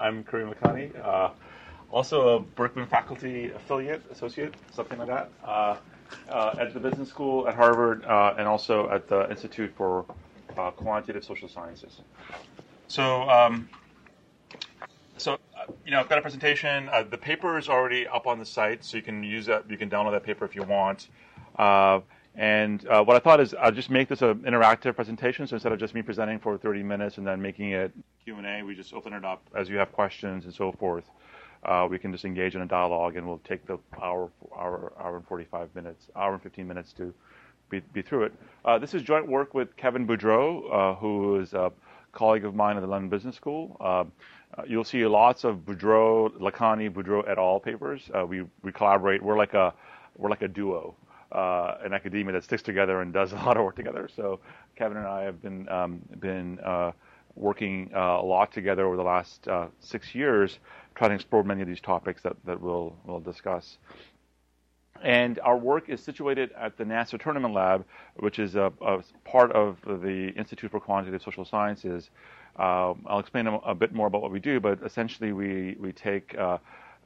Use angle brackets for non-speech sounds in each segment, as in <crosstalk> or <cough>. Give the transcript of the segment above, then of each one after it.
I'm Karim Lakhani, uh, also a Berkman faculty affiliate, associate, something like that, uh, uh, at the business school at Harvard, uh, and also at the Institute for uh, Quantitative Social Sciences. So, um, so uh, you know, I've got a presentation. the paper is already up on the site, so you can use that. You can download that paper if you want. And uh, what I thought is I'll just make this an interactive presentation. So instead of just me presenting for 30 minutes and then making it Q&A, we just open it up as you have questions and so forth. Uh, we can just engage in a dialogue, and we'll take the hour, hour, hour and 45 minutes, hour and 15 minutes to be, be through it. Uh, this is joint work with Kevin Boudreau, uh, who is a colleague of mine at the London Business School. Uh, uh, you'll see lots of Boudreau, Lakhani, Boudreau et al. papers. we we collaborate. We're like a we're like a duo uh, an academia that sticks together and does <laughs> a lot of work together. So Kevin and I have been um, been uh, working uh, a lot together over the last uh, six years, trying to explore many of these topics that, that we'll we'll discuss. And our work is situated at the NASA Tournament Lab, which is a, a part of the Institute for Quantitative Social Sciences. Um, I'll explain a, a, bit more about what we do, but essentially we we take uh,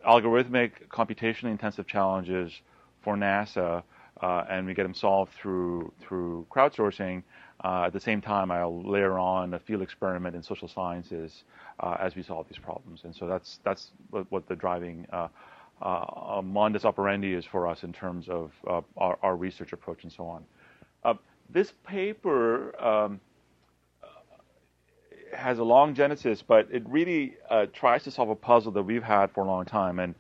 algorithmic, computationally intensive challenges for NASA uh, and we get them solved through through crowdsourcing. Uh, at the same time, I'll layer on a field experiment in social sciences uh, as we solve these problems. And so that's that's what, the driving uh, uh, modus operandi is for us in terms of uh, our, our, research approach and so on. this paper. Um, has a long genesis, but it really tries to solve a puzzle that we've had for a long time. And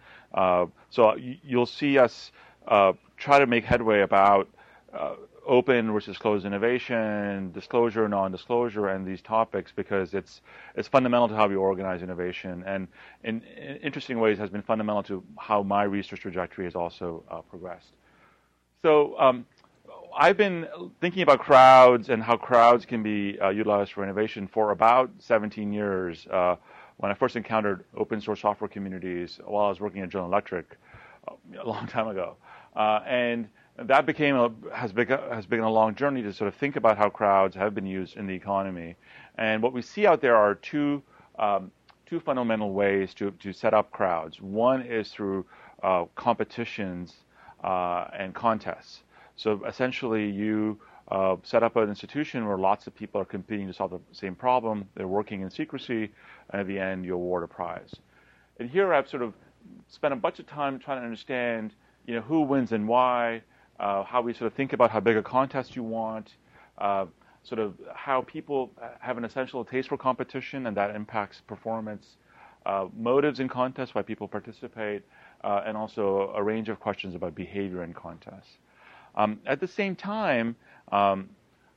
so you'll see us uh, try to make headway about uh, open versus closed innovation, disclosure, non-disclosure, and these topics because it's it's fundamental to how we organize innovation, and in, in interesting ways has been fundamental to how my research trajectory has also uh, progressed. So. Um, I've been thinking about crowds and how crowds can be uh, utilized for innovation for about 17 years. Uh, when I first encountered open source software communities while I was working at General Electric uh, a long time ago. Uh, and that became a, has, become, has been a long journey to sort of think about how crowds have been used in the economy. And what we see out there are two, um, two fundamental ways to, to set up crowds. One is through uh, competitions uh, and contests. So essentially, you uh, set up an institution where lots of people are competing to solve the same problem. They're working in secrecy, and at the end, you award a prize. And here I've sort of spent a bunch of time trying to understand you know, who wins and why, uh, how we sort of think about how big a contest you want, uh, sort of how people have an essential taste for competition and that impacts performance, uh, motives in contests, why people participate, uh, and also a range of questions about behavior in contests. Um, at the same time, um,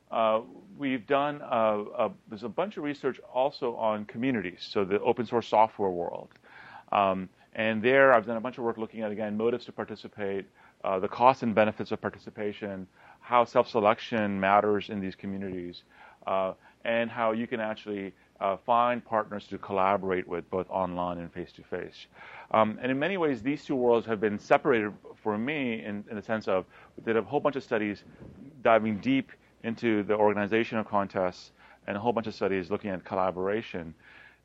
uh, we've done a, a, there's a bunch of research also on communities, so the open source software world. Um, and there, I've done a bunch of work looking at, again, motives to participate, uh, the costs and benefits of participation, how self selection matters in these communities, uh, and how you can actually uh, find partners to collaborate with both online and face to face. And in many ways, these two worlds have been separated for me in, in the sense of did a whole bunch of studies diving deep into the organization of contests and a whole bunch of studies looking at collaboration.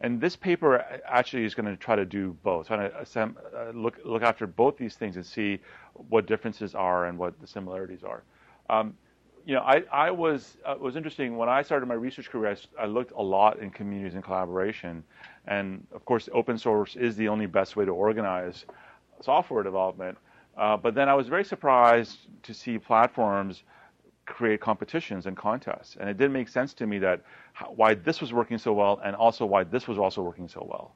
And this paper actually is going to try to do both, trying to uh, look look after both these things and see what differences are and what the similarities are. Um, you know, I, I was uh, was interesting when I started my research career. I, I, looked a lot in communities and collaboration, and of course, open source is the only best way to organize software development. Uh, but then I was very surprised to see platforms create competitions and contests. And it didn't make sense to me that how, why this was working so well and also why this was also working so well.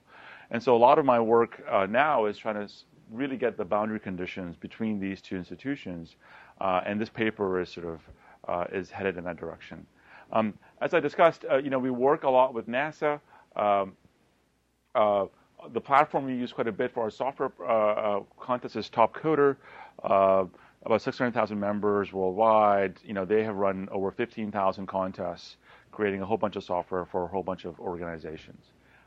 And so a lot of my work uh, now is trying to really get the boundary conditions between these two institutions. Uh, and this paper is sort of uh, is headed in that direction. Um, as I discussed, uh, you know, we work a lot with NASA. Um, uh, the platform we use quite a bit for our software uh, contest is Topcoder about 600,000 members worldwide. You know, they have run over 15,000 contests, creating a whole bunch of software for a whole bunch of organizations.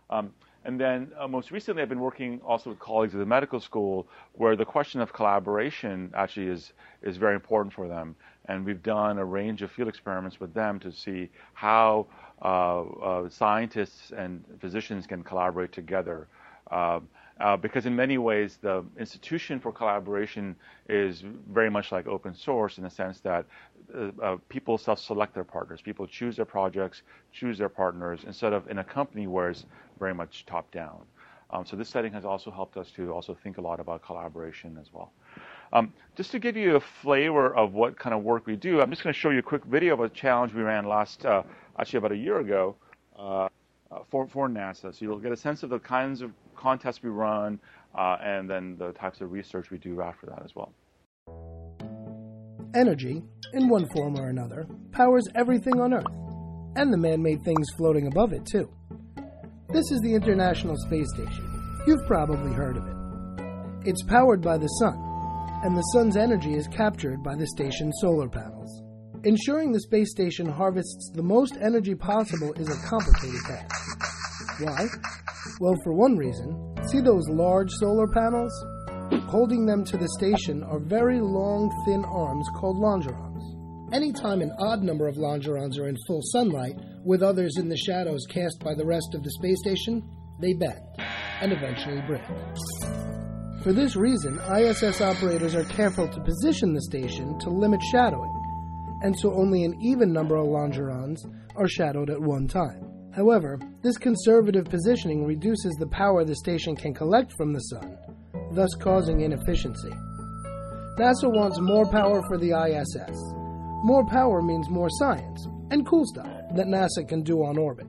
Um, and then uh, most recently, I've been working also with colleagues at the medical school, where the question of collaboration actually is is very important for them. And we've done a range of field experiments with them to see how uh, uh, scientists and physicians can collaborate together. Um, uh, because in many ways the institution for collaboration is very much like open source in the sense that uh, uh, people self-select their partners. People choose their projects, choose their partners, instead of in a company where it's very much top-down. Um, so this setting has also helped us to also think a lot about collaboration as well. Um, just to give you a flavor of what kind of work we do, I'm just going to show you a quick video of a challenge we ran last, uh, actually about a year ago, uh, uh, for, for NASA. So you'll get a sense of the kinds of contests we run, uh, and then the types of research we do after that as well. Energy, in one form or another, powers everything on Earth, and the man made things floating above it, too. This is the International Space Station. You've probably heard of it. It's powered by the sun, and the sun's energy is captured by the station's solar panels. Ensuring the space station harvests the most energy possible is a complicated task. Why? Well, for one reason, see those large solar panels? Holding them to the station are very long, thin arms called longerons. Anytime an odd number of longerons are in full sunlight, with others in the shadows cast by the rest of the space station, they bend and eventually break. For this reason, ISS operators are careful to position the station to limit shadowing, and so only an even number of longerons are shadowed at one time. However, this conservative positioning reduces the power the station can collect from the sun, thus causing inefficiency. NASA wants more power for the ISS. More power means more science and cool stuff that NASA can do on orbit.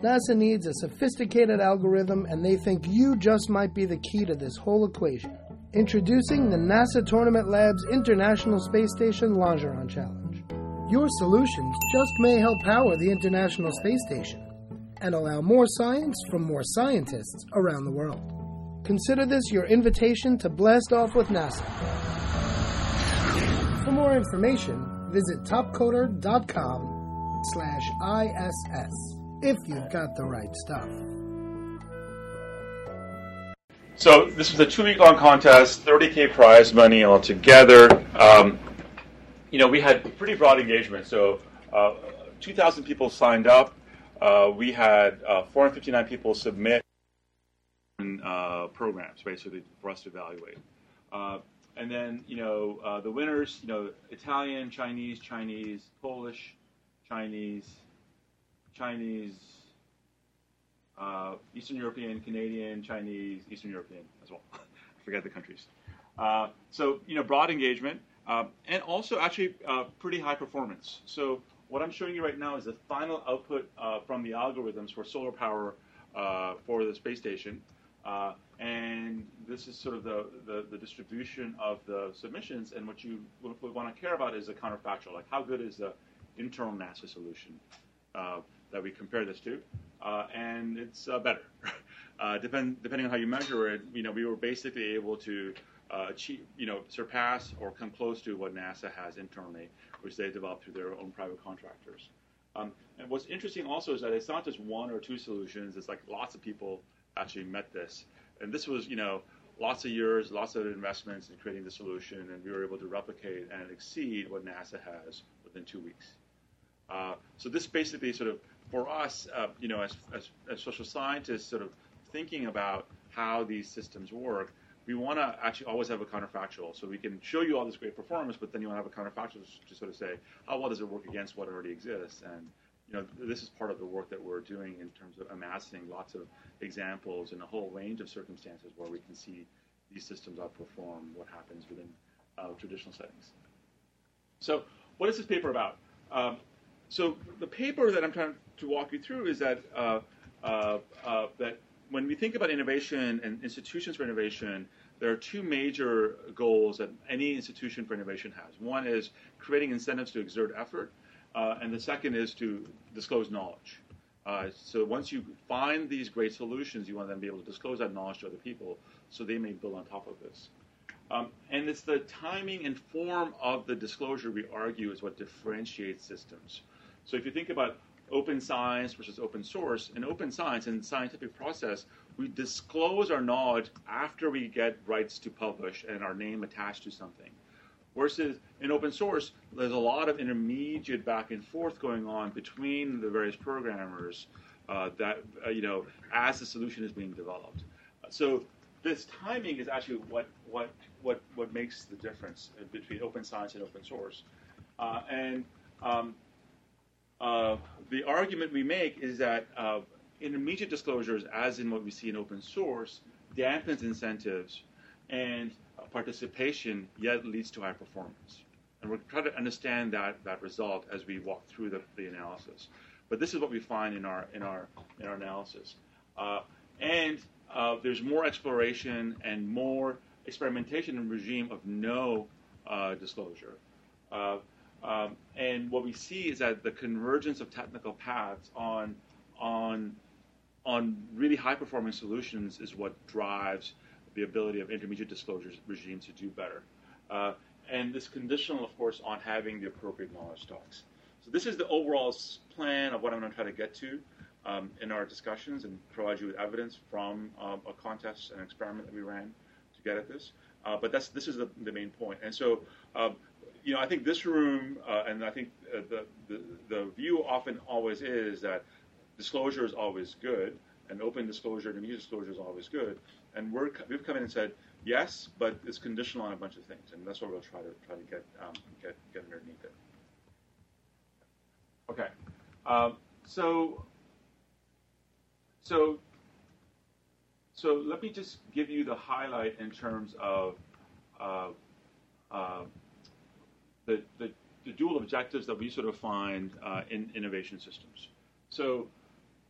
NASA needs a sophisticated algorithm, and they think you just might be the key to this whole equation. Introducing the NASA Tournament Labs International Space Station Longeron Challenge. Your solutions just may help power the International Space Station and allow more science from more scientists around the world. Consider this your invitation to blast off with NASA. For more information, visit topcoder.com slash ISS if you've got the right stuff. So this was a two-week-long contest, 30k prize money altogether. Um, you know, we had pretty broad engagement. So uh, 2,000 people signed up. Uh, we had uh, 459 people submit uh, programs, basically, for us to evaluate. Uh, and then, you know, uh, the winners, you know, Italian, Chinese, Chinese, Polish, Chinese, Chinese, Eastern European, Canadian, Chinese, Eastern European as well. I <laughs> forget the countries. so, you know, broad engagement. And also actually uh, pretty high performance. So what I'm showing you right now is the final output uh, from the algorithms for solar power uh, for the space station. Uh, and this is sort of the, the, the, distribution of the submissions. And what you want to care about is the counterfactual, like how good is the internal NASA solution uh, that we compare this to. Uh, and it's better. <laughs> depend, depending on how you measure it, you know, we were basically able to uh, achieve, you know, surpass or come close to what NASA has internally, which they developed through their own private contractors. Um, and what's interesting also is that it's not just one or two solutions. It's like lots of people actually met this, and this was, you know, lots of years, lots of investments in creating the solution, and we were able to replicate and exceed what NASA has within two weeks. Uh, so this basically sort of, for us, uh, you know, as, as, as social scientists, sort of thinking about how these systems work, we want to actually always have a counterfactual. So we can show you all this great performance, but then you want to have a counterfactual to sort of say, how well does it work against what already exists? And you know, this is part of the work that we're doing in terms of amassing lots of examples in a whole range of circumstances where we can see these systems outperform what happens within uh, traditional settings. So what is this paper about? Um, so the paper that I'm trying to walk you through is that uh, uh, uh that when we think about innovation and institutions for innovation, there are two major goals that any institution for innovation has. One is creating incentives to exert effort, uh, and the second is to disclose knowledge. Uh, so once you find these great solutions, you want them to be able to disclose that knowledge to other people so they may build on top of this. Um, and it's the timing and form of the disclosure we argue is what differentiates systems. So if you think about open science versus open source. In open science, in scientific process, we disclose our knowledge after we get rights to publish and our name attached to something. Versus in open source, there's a lot of intermediate back and forth going on between the various programmers uh, that uh, you know as the solution is being developed. So this timing is actually what what what what makes the difference between open science and open source. Uh, and um, uh, the argument we make is that uh, intermediate disclosures, as in what we see in open source, dampens incentives and participation, yet leads to high performance. And we're trying to understand that, that result as we walk through the, the analysis. But this is what we find in our in our in our analysis. Uh, and uh, there's more exploration and more experimentation in regime of no uh, disclosure. Um, and what we see is that the convergence of technical paths on on on really high performing solutions is what drives the ability of intermediate disclosure regimes to do better. Uh, and this conditional, of course, on having the appropriate knowledge stocks. So this is the overall plan of what I'm going to try to get to um, in our discussions and provide you with evidence from um, a contest and experiment that we ran to get at this. Uh, but that's this is the, the main point. And so, um, you know, I think this room, uh, and I think uh, the, the, the view often always is that disclosure is always good, and open disclosure and immediate disclosure is always good. And we're, we've come in and said yes, but it's conditional on a bunch of things, and that's what we'll try to try to get um, get get underneath it. Okay, um, so so so let me just give you the highlight in terms of uh, uh, the, the, the, dual objectives that we sort of find uh, in innovation systems. So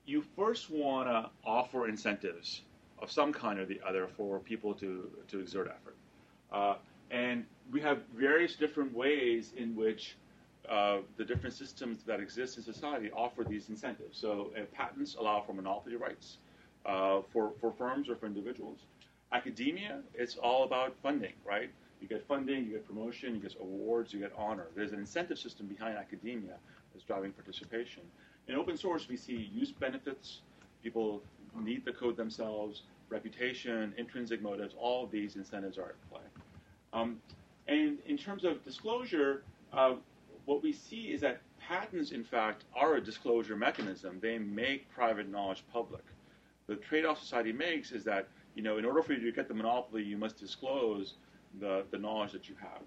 you first want to offer incentives of some kind or the other for people to, to exert effort. Uh, and we have various different ways in which uh, the different systems that exist in society offer these incentives. So uh, patents allow for monopoly rights uh, for, for firms or for individuals. Academia, it's all about funding, right? You get funding, you get promotion, you get awards, you get honor. There's an incentive system behind academia that's driving participation. In open source, we see use benefits. People need the code themselves, reputation, intrinsic motives, all of these incentives are at play. Um, and in terms of disclosure, uh, what we see is that patents, in fact, are a disclosure mechanism. They make private knowledge public. The trade-off society makes is that, you know, in order for you to get the monopoly, you must disclose the, the knowledge that you have.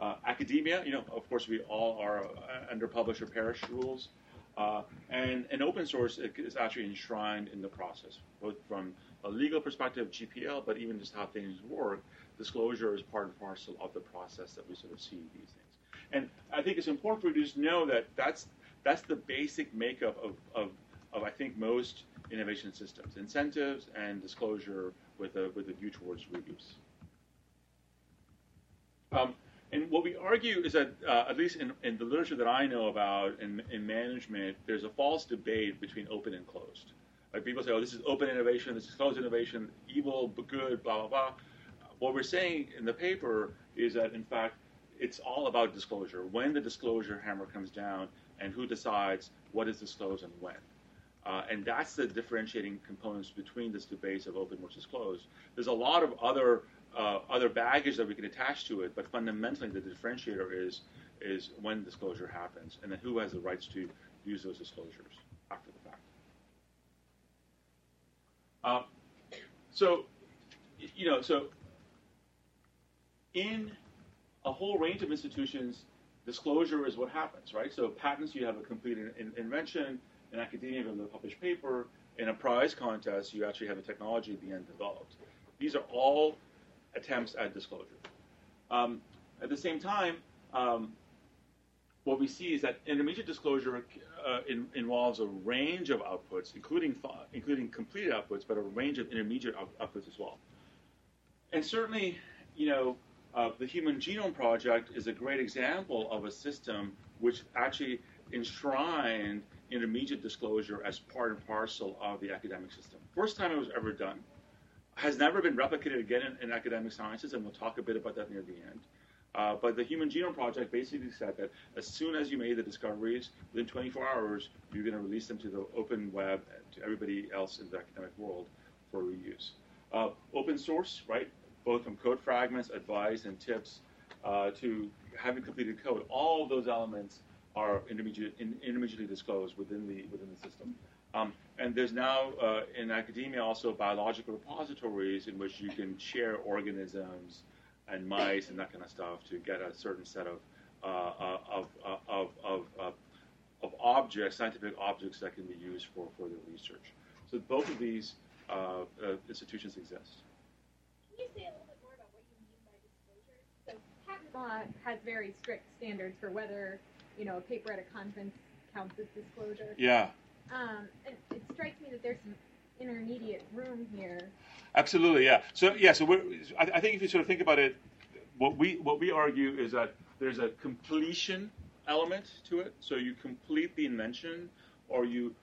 Uh, academia, you know, of course, we all are uh, under publish or perish rules. Uh, and, and open source is actually enshrined in the process, both from a legal perspective, GPL, but even just how things work. Disclosure is part and parcel of the process that we sort of see these things. And I think it's important for you to just know that that's, that's the basic makeup of, of, of, I think, most innovation systems incentives and disclosure with a, with a view towards reuse. Um, and what we argue is that, uh, at least in, in, the literature that I know about in, in, management, there's a false debate between open and closed. Like people say, oh, this is open innovation, this is closed innovation, evil good, blah, blah, blah. What we're saying in the paper is that, in fact, it's all about disclosure. When the disclosure hammer comes down and who decides what is disclosed and when. Uh, and that's the differentiating components between this debate of open versus closed. There's a lot of other uh, other baggage that we can attach to it, but fundamentally the differentiator is is when disclosure happens, and then who has the rights to use those disclosures after the fact. Uh, so, you know, so in a whole range of institutions, disclosure is what happens, right? So patents, you have a complete in, in, invention. In academia, you have a published paper. In a prize contest, you actually have a technology end developed. These are all attempts at disclosure. Um, at the same time, um, what we see is that intermediate disclosure uh, in, involves a range of outputs, including including completed outputs, but a range of intermediate out- outputs as well. And certainly, you know, uh, the Human Genome Project is a great example of a system which actually enshrined intermediate disclosure as part and parcel of the academic system. First time it was ever done has never been replicated again in, in, academic sciences, and we'll talk a bit about that near the end. Uh, but the Human Genome Project basically said that as soon as you made the discoveries, within 24 hours, you're going to release them to the open web to everybody else in the academic world for reuse. Uh, open source, right? Both from code fragments, advice, and tips, uh, to having completed code. All of those elements are intermediate, in, disclosed within the within the system. Um, and there's now uh, in academia also biological repositories in which you can share organisms and mice and that kind of stuff to get a certain set of uh, uh of, uh, of, of, of, of, objects, scientific objects that can be used for further research. So both of these uh, institutions exist. Can you say a little bit more about what you mean by disclosure? So patent law has very strict standards for whether you know a paper at a conference counts as disclosure. Yeah. Um, and it strikes me that there's some intermediate room here. Absolutely, yeah. So yeah, so I, I think if you sort of think about it, what we what we argue is that there's a completion element to it. So you complete the invention, or you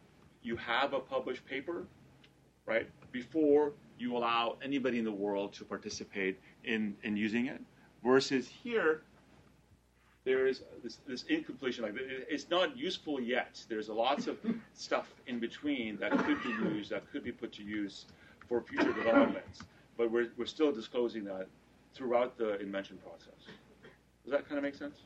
you have a published paper, right? Before you allow anybody in the world to participate in in using it. Versus here, there is this, this incompletion. Like it's not useful yet. There's lots of <laughs> stuff in between that could be used, that could be put to use for future developments. But we're, we're still disclosing that throughout the invention process. Does that kind of make sense?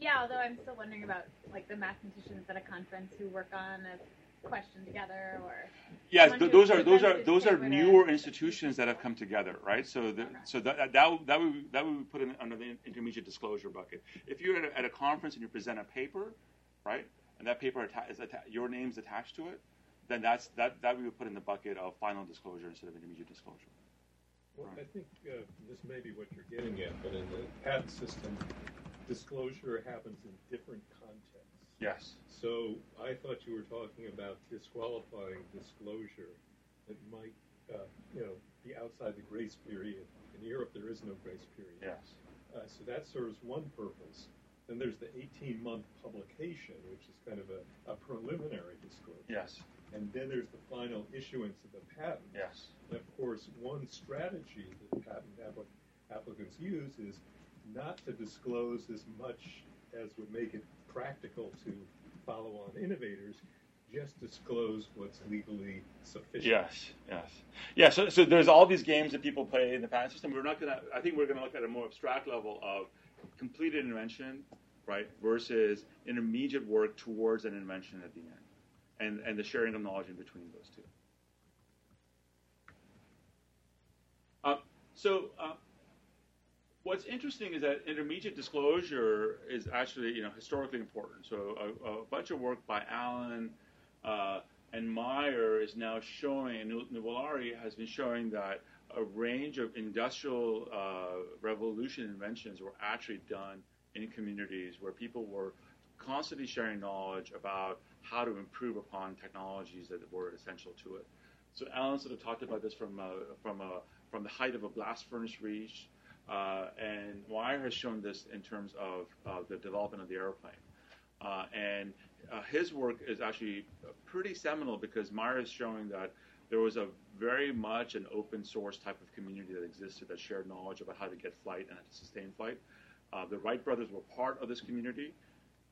Yeah, although I'm still wondering about like the mathematicians at a conference who work on a question together or yes th- those are those are those are newer institutions that have come together right so the, okay. so that that would, that would that would put in under the intermediate disclosure bucket if you're at a, at a conference and you present a paper right and that paper atta- is atta- your name's attached to it then that's that that we would put in the bucket of final disclosure instead of intermediate disclosure well right. i think uh, this may be what you're getting at but in the patent system disclosure happens in different contexts yes so I thought you were talking about disqualifying disclosure that might, uh, you know, be outside the grace period. In Europe, there is no grace period. Yes. Uh, so that serves one purpose. Then there's the 18-month publication, which is kind of a, a preliminary disclosure. Yes. And then there's the final issuance of the patent. Yes. And of course, one strategy that patent applicants use is not to disclose as much as would make it practical to follow-on innovators just disclose what's legally sufficient. Yes, yes, yeah. So, so there's all these games that people play in the patent system. We're not gonna. I think we're gonna look at a more abstract level of completed invention, right, versus intermediate work towards an invention at the end, and and the sharing of knowledge in between those two. Uh, so. Uh, what's interesting is that intermediate disclosure is actually, you know, historically important. So a, a bunch of work by Allen uh, and Meyer is now showing, and Nuvolari has been showing that a range of industrial uh, revolution inventions were actually done in communities where people were constantly sharing knowledge about how to improve upon technologies that were essential to it. So Allen sort of talked about this from uh, from a, from the height of a blast furnace reach uh, and Meyer has shown this in terms of uh, the development of the airplane. Uh, and uh, his work is actually pretty seminal because Meyer is showing that there was a very much an open source type of community that existed that shared knowledge about how to get flight and how to sustain flight. Uh, the Wright brothers were part of this community,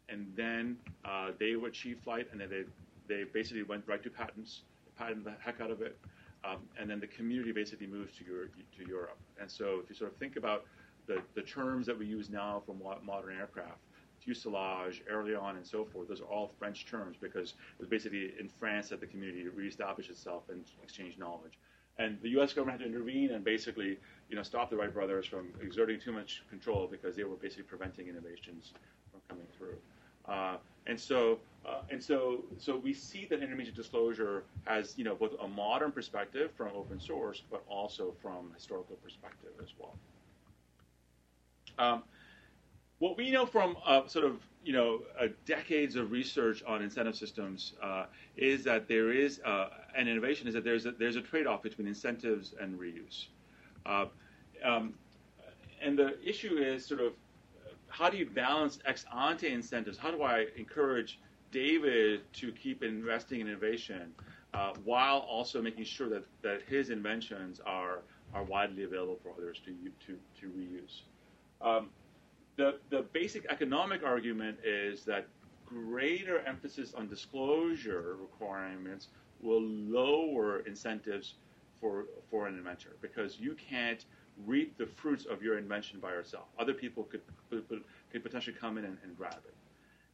and then uh, they achieved flight, and then they, they basically went right to patents, patented the heck out of it, um, and then the community basically moves to, to Europe. And so if you sort of think about the, the terms that we use now for modern aircraft, fuselage, aileron, and so forth, those are all French terms because it was basically in France that the community reestablished itself and exchanged knowledge. And the U.S. government had to intervene and basically, you know, stop the Wright brothers from exerting too much control because they were basically preventing innovations from coming through. Uh, and so, uh, and so, so we see that intermediate disclosure has, you know, both a modern perspective from open source, but also from historical perspective as well. Um, what we know from uh, sort of, you know, uh, decades of research on incentive systems uh, is that there is uh, an innovation is that there's a, there's a trade-off between incentives and reuse. Um, and the issue is sort of how do you balance ex ante incentives? How do I encourage David to keep investing in innovation uh, while also making sure that, that his inventions are, are widely available for others to, to, to reuse? Um, the, the basic economic argument is that greater emphasis on disclosure requirements will lower incentives for, for an inventor because you can't reap the fruits of your invention by yourself. Other people could, could, could potentially come in and, and, grab it.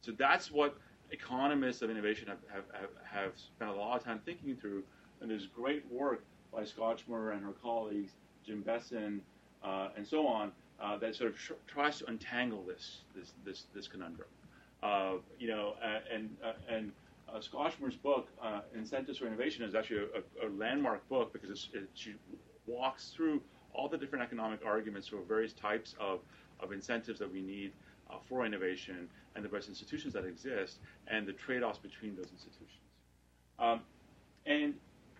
So that's what economists of innovation have, have, have, spent a lot of time thinking through. And there's great work by Scotchmer and her colleagues, Jim Bessen, uh, and so on, uh, that sort of tr- tries to untangle this this this, this conundrum. Uh, you know, and uh, and uh, Scotchmer's book, uh, Incentives for Innovation, is actually a, a landmark book because it, she walks through all the different economic arguments for various types of, of incentives that we need uh, for innovation and the various institutions that exist and the trade-offs between those institutions. Um, and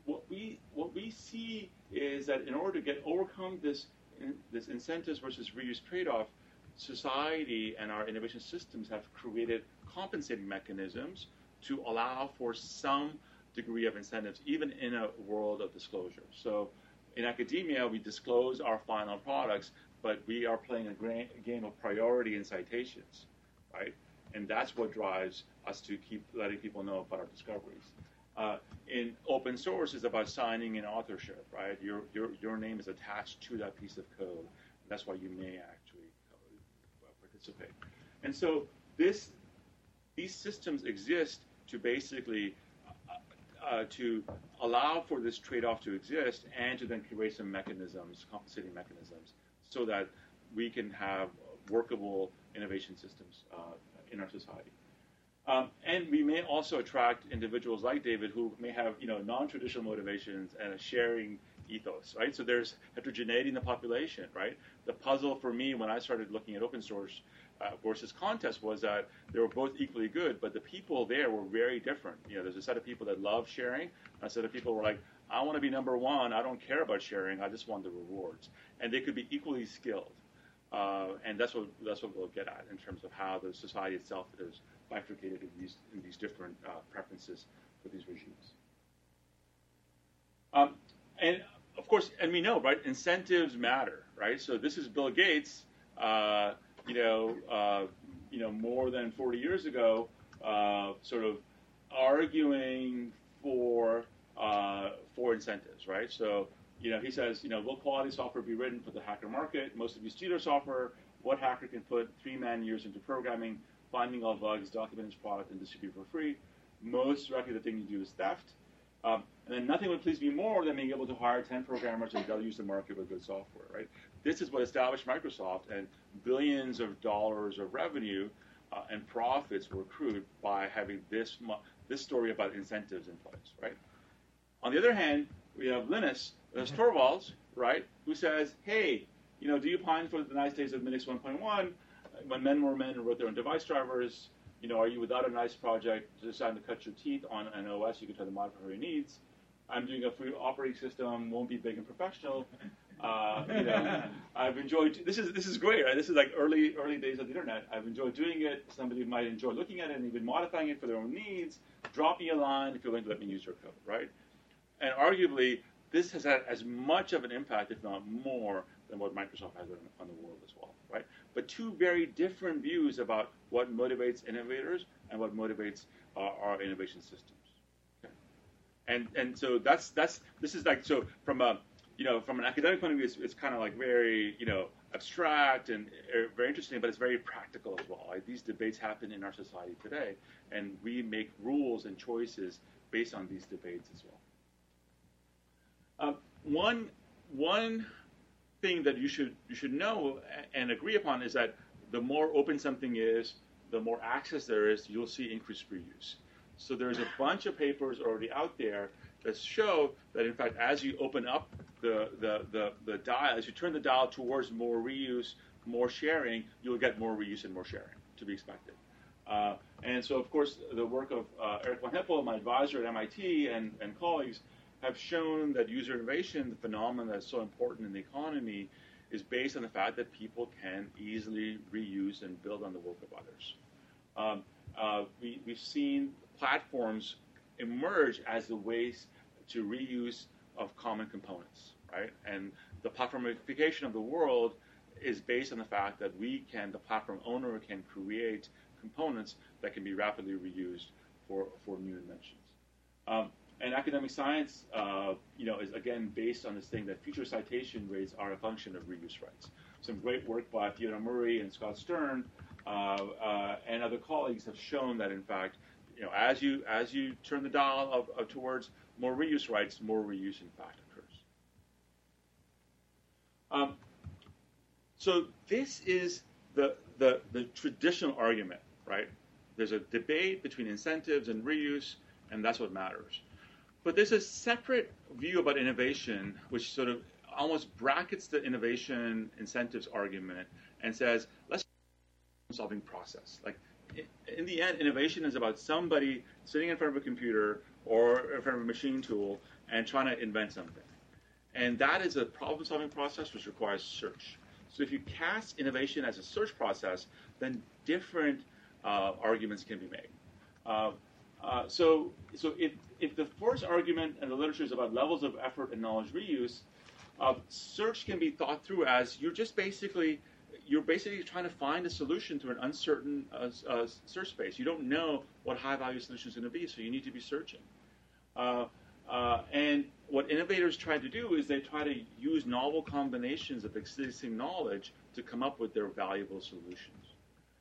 what we what we see is that in order to get overcome this in, this incentives versus reuse trade-off, society and our innovation systems have created compensating mechanisms to allow for some degree of incentives, even in a world of disclosure. So in academia, we disclose our final products, but we are playing a game of priority and citations, right? And that's what drives us to keep letting people know about our discoveries. Uh, in open source, it's about signing in authorship, right? Your, your, your name is attached to that piece of code. That's why you may actually uh, participate. And so this, these systems exist to basically uh, to allow for this trade-off to exist and to then create some mechanisms, compensating mechanisms, so that we can have workable innovation systems uh, in our society. Um, and we may also attract individuals like David who may have, you know, non-traditional motivations and a sharing ethos, right? So there's heterogeneity in the population, right? The puzzle for me when I started looking at open source uh, versus contest was that they were both equally good, but the people there were very different. You know, there's a set of people that love sharing, a set of people were like, I want to be number one. I don't care about sharing. I just want the rewards, and they could be equally skilled. Uh, and that's what that's what we'll get at in terms of how the society itself is bifurcated in these in these different uh, preferences for these regimes. Um, and of course, and we know, right? Incentives matter, right? So this is Bill Gates. Uh, you know, uh, you know, more than 40 years ago, uh, sort of arguing for uh, for incentives, right? So, you know, he says, you know, will quality software be written for the hacker market? Most of you steal software. What hacker can put three man years into programming, finding all bugs, document his product, and distribute for free? Most likely, the thing you do is theft. Um, and then nothing would please me more than being able to hire 10 programmers and they'll use the market with good software, right? This is what established Microsoft, and billions of dollars of revenue uh, and profits were accrued by having this this story about incentives in place, right? On the other hand, we have Linus, there's Torvalds, right, who says, hey, you know, do you pine for the nice days of Minix 1.1 when men were men and wrote their own device drivers? You know, are you without a nice project deciding to cut your teeth on an OS you can try to modify for your needs? I'm doing a free operating system, won't be big and professional. Uh, you know, <laughs> I've enjoyed. This is this is great, right? This is like early early days of the internet. I've enjoyed doing it. Somebody might enjoy looking at it and even modifying it for their own needs. Drop me a line if you're willing to let me use your code, right? And arguably, this has had as much of an impact, if not more, than what Microsoft has on the world as well, right? But two very different views about what motivates innovators and what motivates uh, our innovation systems. Okay? And and so that's that's this is like so from a you know, from an academic point of view, it's, it's kind of like very, you know, abstract and uh, very interesting, but it's very practical as well. These debates happen in our society today, and we make rules and choices based on these debates as well. Um, one one thing that you should you should know and agree upon is that the more open something is, the more access there is, you'll see increased reuse. So there's a bunch of papers already out there that show that in fact as you open up the, the, the, the dial, as you turn the dial towards more reuse, more sharing, you'll get more reuse and more sharing to be expected. Uh, and so, of course, the work of uh, Eric von Hippel, my advisor at MIT, and, and colleagues have shown that user innovation, the phenomenon that's so important in the economy, is based on the fact that people can easily reuse and build on the work of others. Um, uh, we, we've seen platforms emerge as the ways to reuse of common components, right? And the platformification of the world is based on the fact that we can, the platform owner can create components that can be rapidly reused for, for new inventions. Um, and academic science, uh, you know, is again based on this thing that future citation rates are a function of reuse rights. Some great work by Fiona Murray and Scott Stern uh, uh, and other colleagues have shown that, in fact, you know, as you as you turn the dial of, of towards more reuse rights, more reuse in fact occurs. Um, so this is the, the the traditional argument, right? There's a debate between incentives and reuse, and that's what matters. But there's a separate view about innovation, which sort of almost brackets the innovation incentives argument and says, let's problem solving process. Like in the end, innovation is about somebody sitting in front of a computer or in front of a machine tool and trying to invent something. And that is a problem solving process which requires search. So if you cast innovation as a search process, then different uh, arguments can be made. Uh, uh, so, so if, if the first argument in the literature is about levels of effort and knowledge reuse, uh, search can be thought through as you're just basically you're basically trying to find a solution to an uncertain uh, uh, search space. You don't know what high value solution is going to be, so you need to be searching. Uh, uh, and what innovators try to do is they try to use novel combinations of existing knowledge to come up with their valuable solutions.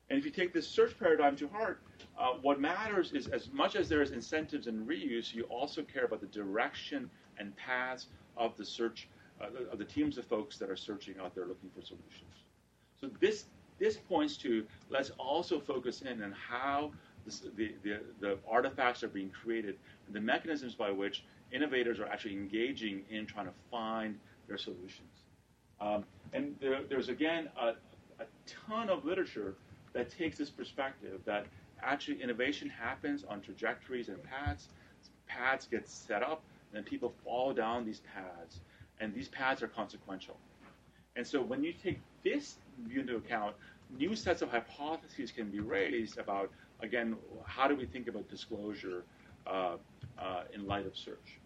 And if you take this search paradigm to heart, uh, what matters is as much as there is incentives and reuse, you also care about the direction and paths of the search, uh, of the teams of folks that are searching out there looking for solutions. So this this points to let's also focus in on how this, the, the, the artifacts are being created and the mechanisms by which innovators are actually engaging in trying to find their solutions. Um, and there, there's again a, a ton of literature that takes this perspective that actually innovation happens on trajectories and paths. Paths get set up, and people follow down these paths, and these paths are consequential. And so when you take this view into account, new sets of hypotheses can be raised about, again, how do we think about disclosure uh, uh, in light of search?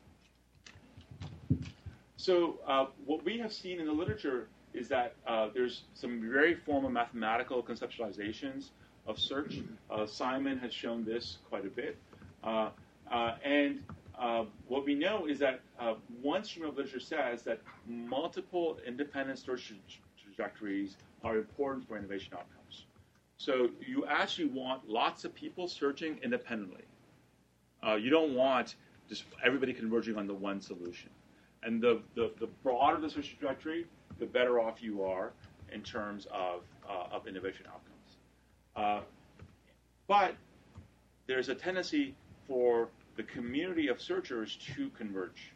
So uh, what we have seen in the literature is that uh, there's some very formal mathematical conceptualizations of search. Uh, Simon has shown this quite a bit. Uh, uh and uh, what we know is that one stream of literature says that multiple independent search trajectories are important for innovation outcomes. So you actually want lots of people searching independently. you don't want just everybody converging on the one solution. And the, the, the broader the search trajectory, the better off you are in terms of, uh, of innovation outcomes. Uh, but there's a tendency for the community of searchers to converge,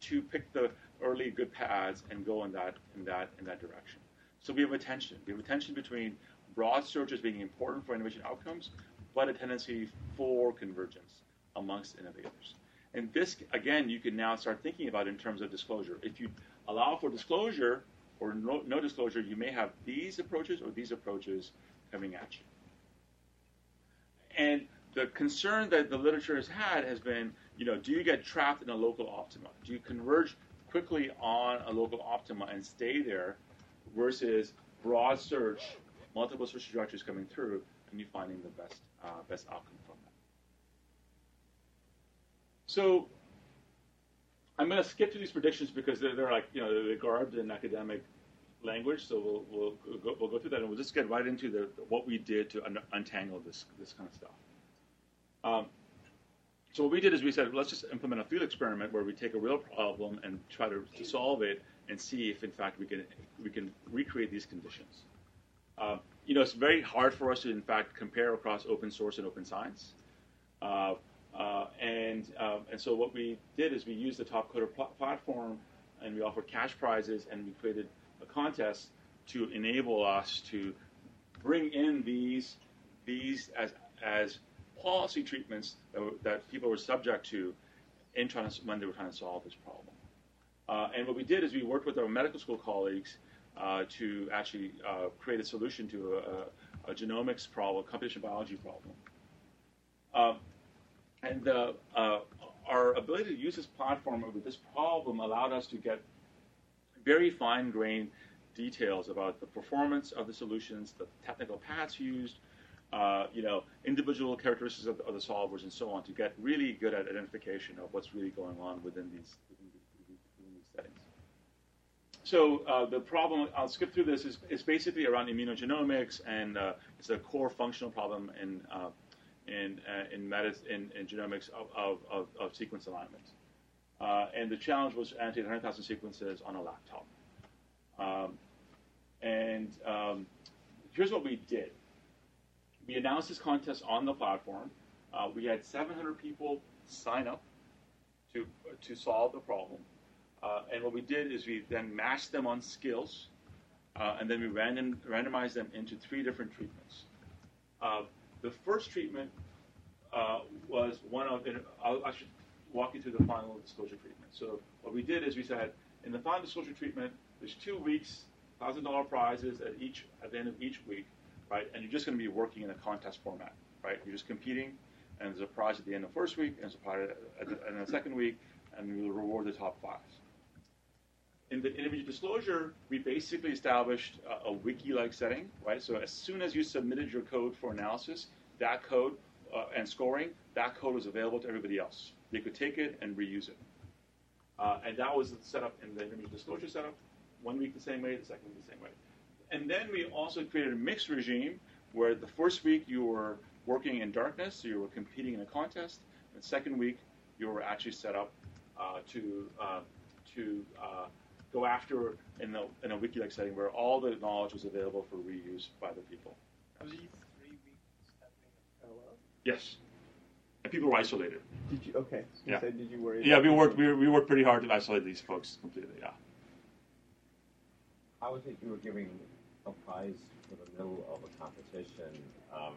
to pick the early good paths and go in that, in that, in that direction. So we have a tension. We have a tension between broad searches being important for innovation outcomes, but a tendency for convergence amongst innovators. And this, again, you can now start thinking about in terms of disclosure. If you allow for disclosure or no, no disclosure, you may have these approaches or these approaches coming at you. And the concern that the literature has had has been, you know, do you get trapped in a local optima? Do you converge quickly on a local optima and stay there versus broad search, multiple search trajectories coming through, and you finding the best, uh, best outcome? So I'm going to skip to these predictions because they're, they're like, you know, they're garbed in academic language. So we'll, we'll, we'll, go, we'll go through that and we'll just get right into the, what we did to un- untangle this, this kind of stuff. Um, so what we did is we said, let's just implement a field experiment where we take a real problem and try to, to solve it and see if, in fact, we can, we can recreate these conditions. Uh, you know, it's very hard for us to, in fact, compare across open source and open science. Uh, uh, and, um, and so what we did is we used the Topcoder pl- platform and we offered cash prizes and we created a contest to enable us to bring in these, these as, as policy treatments that, that people were subject to in trying to, when they were trying to solve this problem. Uh, and what we did is we worked with our medical school colleagues uh, to actually uh, create a solution to a, a, a genomics problem, a computational biology problem. Uh, and the, uh, our ability to use this platform with this problem allowed us to get very fine-grained details about the performance of the solutions, the technical paths used, uh, you know, individual characteristics of, of, the solvers and so on to get really good at identification of what's really going on within these, within these, within these settings. So uh, the problem, I'll skip through this, is, is basically around immunogenomics, and uh, it's a core functional problem in, uh, in, uh, in, medicine, in, in, genomics of, of, of, of sequence alignment. Uh, and the challenge was annotate 100,000 sequences on a laptop. Um, and um, here's what we did we announced this contest on the platform. Uh, we had 700 people sign up to to solve the problem. Uh, and what we did is we then matched them on skills, uh, and then we random, randomized them into three different treatments. The first treatment uh, was one of, I'll, I should walk you through the final disclosure treatment. So what we did is we said, in the final disclosure treatment, there's two weeks, $1,000 prizes at each at the end of each week right? And you're just going to be working in a contest format, right? You're just competing, and there's a prize at the end of the first week, and there's a prize at the, of the second week, and we will reward the top five. In the individual disclosure, we basically established a, a wiki-like setting, right? So as soon as you submitted your code for analysis, that code uh, and scoring, that code was available to everybody else. They could take it and reuse it. Uh, and that was set up in the individual disclosure setup. One week the same way, the second week the same way. And then we also created a mixed regime where the first week you were working in darkness, so you were competing in a contest. And the second week you were actually set up uh, to uh, to uh, go after in, the, in a wiki-like setting where all the knowledge was available for reuse by the people. Was he three weeks happening in parallel? Yes. And people were isolated. Did you? Okay. So yeah. Said, did you worry? Yeah, we worked. We, we worked pretty hard to isolate these folks completely. Yeah. How is it you were giving a prize for the middle of a competition, um,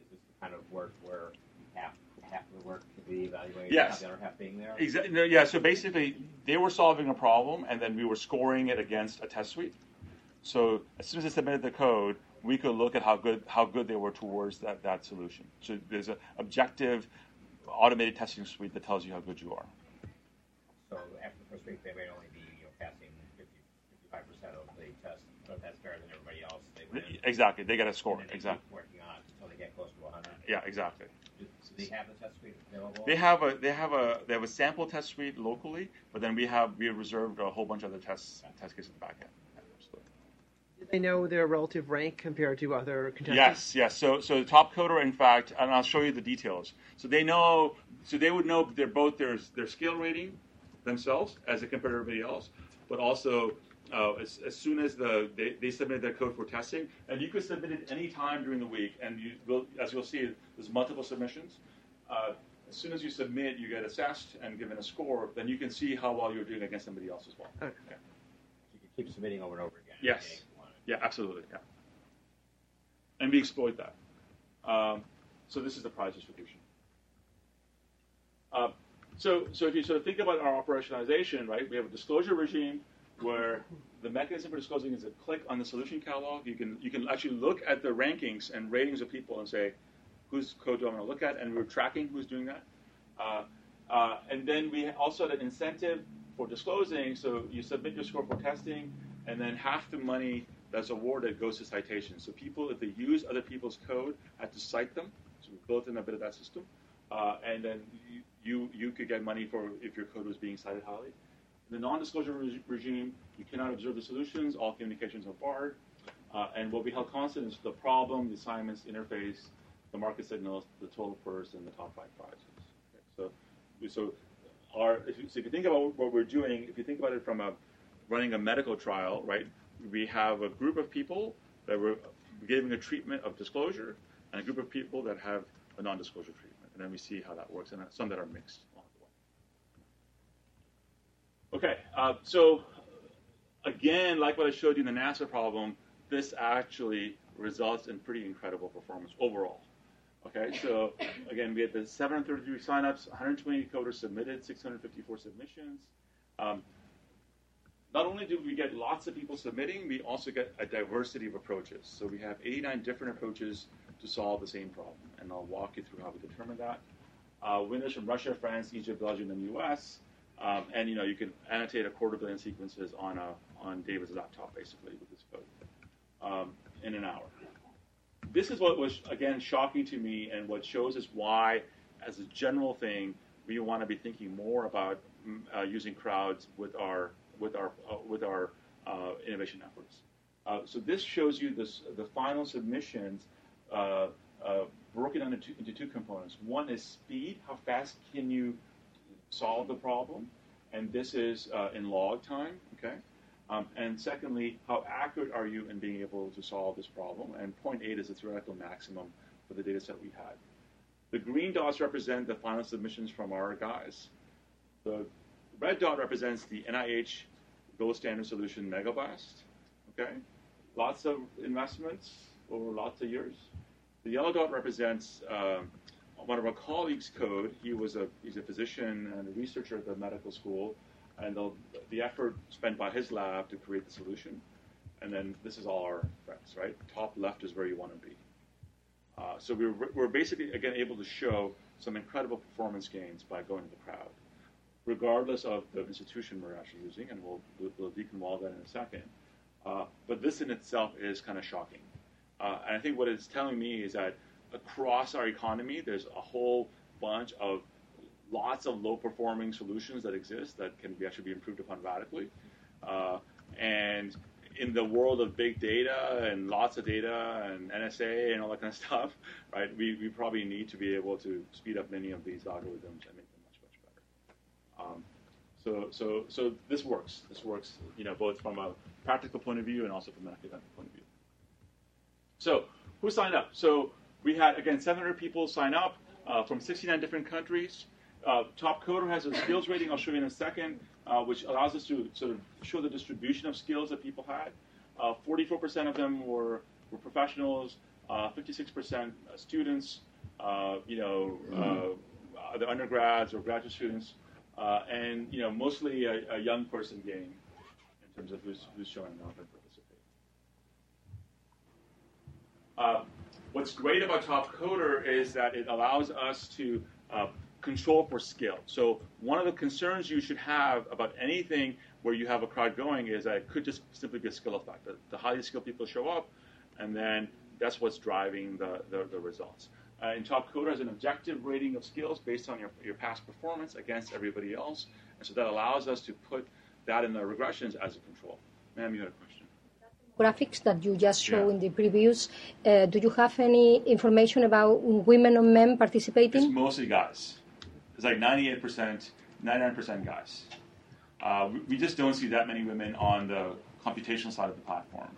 is this the kind of work where half half of the work could be evaluated, yes. the other half being there? Exactly. Yeah. So basically, they were solving a problem, and then we were scoring it against a test suite. So as soon as they submitted the code, we could look at how good how good they were towards that, that solution. So there's an objective automated testing suite that tells you how good you are. So after the first week, they may only be you know, passing 50, 55% of the test but that's better than everybody else. They. Exactly, they get a score. Exactly. Working on until they get close to 100. Yeah, exactly. Do, they have the test suite available? They have a they have a they have a sample test suite locally, but then we have we have reserved a whole bunch of other tests test cases in the back end. Do they know their relative rank compared to other contestants? Yes, yes. So, so the top coder, in fact, and I'll show you the details. So they know, so they would know they're both their their skill rating themselves as a compared to everybody else, but also uh, as, as, soon as the they, they submitted their code for testing, and you could submit it any time during the week, and you will, as you'll see, there's multiple submissions. Uh, as soon as you submit, you get assessed and given a score. Then you can see how well you're doing against somebody else as well. Okay. Yeah. You can keep submitting over and over again. Yes. Yeah, absolutely. Yeah. And we exploit that. Um, so this is the prize distribution. Uh, so, so if you sort of think about our operationalization, right, we have a disclosure regime where the mechanism for disclosing is a click on the solution catalog. You can you can actually look at the rankings and ratings of people and say, whose code do I want to look at? And we're tracking who's doing that. Uh, uh, and then we also had an incentive for disclosing. So you submit your score for testing, and then half the money that's awarded goes to citations. So people, if they use other people's code, have to cite them. So we built in a bit of that system. Uh, and then you, you could get money for if your code was being cited highly. In the non-disclosure re- regime, you cannot observe the solutions. All communications are barred. Uh, and what we held constant is the problem, the assignments, interface, the market signals, the total purse, and the top five prizes. Okay, so, so, our, if you, so if you think about what we're doing, if you think about it from a running a medical trial, right? We have a group of people that we're giving a treatment of disclosure, and a group of people that have a non-disclosure treatment, and then we see how that works, and some that are mixed. Okay, uh, so again, like what I showed you in the NASA problem, this actually results in pretty incredible performance overall. Okay, so again, we had the 733 signups, 120 coders submitted, 654 submissions. Um, not only do we get lots of people submitting, we also get a diversity of approaches. So we have 89 different approaches to solve the same problem, and I'll walk you through how we determine that. Uh, winners from Russia, France, Egypt, Belgium, and the U.S. Um, and you know, you can annotate a quarter billion sequences on a on David's laptop, basically with this code, um, in an hour. this is what was again shocking to me, and what shows us why, as a general thing, we want to be thinking more about mm, uh, using crowds with our with our uh, with our uh, innovation efforts. Uh, so this shows you this, the final submissions uh, uh, broken into two, into two components. One is speed, how fast can you solve the problem, and this is uh, in log time, okay? Um, and secondly, how accurate are you in being able to solve this problem? And 0.8 is the theoretical maximum for the data set we had. The green dots represent the final submissions from our guys. The red dot represents the NIH gold standard solution Megablast. Okay, lots of investments over lots of years. The yellow dot represents um, one of our colleagues' code. He was a he's a physician and a researcher at the medical school, and the, the effort spent by his lab to create the solution. And then this is all our friends, right? Top left is where you want to be. Uh, so we're, we're basically again able to show some incredible performance gains by going to the crowd, regardless of the institution we're actually using, and we'll we'll, we'll deconvolve that in a second. Uh, but this in itself is kind of shocking. Uh, and I think what it's telling me is that across our economy, there's a whole bunch of lots of low performing solutions that exist that can be actually be improved upon radically. Uh, and in the world of big data and lots of data and NSA and all that kind of <laughs> stuff, right, we, we probably need to be able to speed up many of these algorithms and make them much, much better. Um, so, so, so this works. This works, you know, both from a practical point of view and also from an academic point of view. So, who signed up? So, we had, again, 700 people sign up uh, from 69 different countries. Uh, Top Coder has a skills rating, I'll show you in a second, uh, which allows us to sort of show the distribution of skills that people had. 44% uh, of them were, were professionals, 56% uh, students, uh, you know, the undergrads or graduate students, and, you know, mostly a, a young person game in terms of who's, who's showing up and participating. What's great about Top Coder is that it allows us to uh, control for skill. So one of the concerns you should have about anything where you have a crowd going is that it could just simply be a skill effect. The, the highly skilled people show up, and then that's what's driving the, the, the results. Uh, and Top Coder has an objective rating of skills based on your, your past performance against everybody else. And so that allows us to put that in the regressions as a control. Ma'am, you had a question. Graphics that you just showed yeah. in the previews, uh, do you have any information about women or men participating? It's mostly guys. It's like 98%, 99% guys. Uh, we, we, just don't see that many women on the computational side of the platform.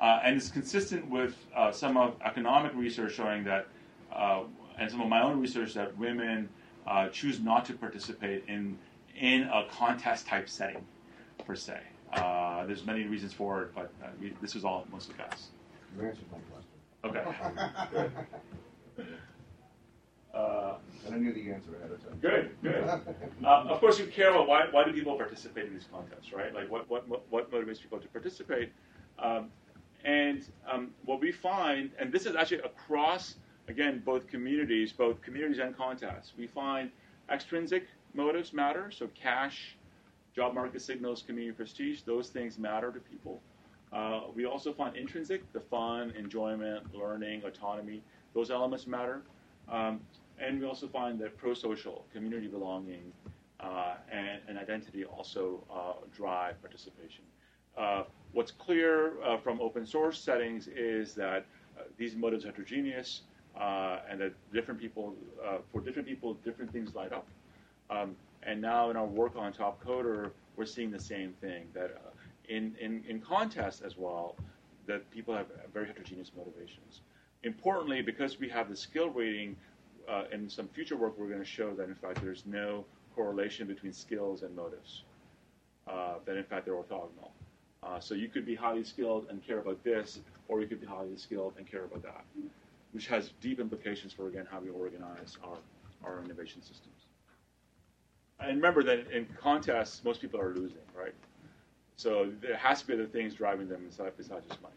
Uh, and it's consistent with uh, some of economic research showing that, uh, and some of my own research, that women uh, choose not to participate in, in a contest type setting per se. Uh, there's many reasons for it, but uh, we, this is all mostly guys. You answered my question. Okay. <laughs> uh, and I knew the answer ahead of time. Good, good. <laughs> Uh, of course, you care about why, why do people participate in these contests, right? Like, what, what, what motivates people to participate? Um, and um, what we find, and this is actually across, again, both communities, both communities and contests, we find extrinsic motives matter, so cash, job market signals, community prestige, those things matter to people. Uh, we also find intrinsic, the fun, enjoyment, learning, autonomy, those elements matter. Um, and we also find that pro-social, community belonging, uh, and, and, identity also uh, drive participation. Uh, what's clear uh, from open source settings is that uh, these motives are heterogeneous, and that different people, for different people, different things light up. Um, and now in our work on Top Coder, we're seeing the same thing that uh, in, in, in contests as well, that people have very heterogeneous motivations. Importantly, because we have the skill rating, uh, in some future work, we're going to show that in fact there's no correlation between skills and motives. Uh, that in fact they're orthogonal. Uh, so you could be highly skilled and care about this, or you could be highly skilled and care about that, which has deep implications for again how we organize our, our innovation systems. And remember that in contests, most people are losing, right? So there has to be other things driving them besides, besides just money.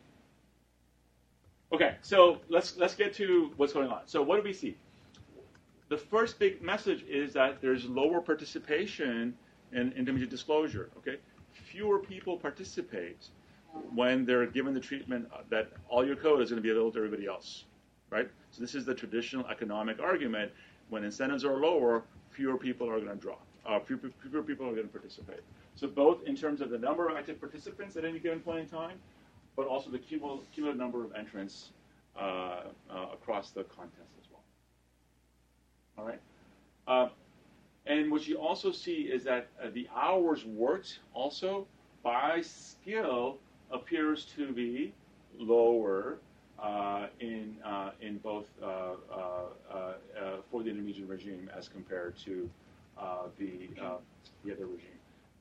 Okay, so let's let's get to what's going on. So what do we see? The first big message is that there's lower participation in intermediate disclosure. Okay, fewer people participate when they're given the treatment that all your code is going to be available to everybody else. right? So this is the traditional economic argument. When incentives are lower, fewer people are going to drop. Uh, fewer, fewer people are going to participate. So both in terms of the number of active participants at any given point in time, but also the cumulative number of entrants uh, uh, across the contest as well. All right. Uh, and what you also see is that uh, the hours worked also by skill appears to be lower uh, in uh, in both for the Indonesian regime as compared to Uh, the uh, the other regime.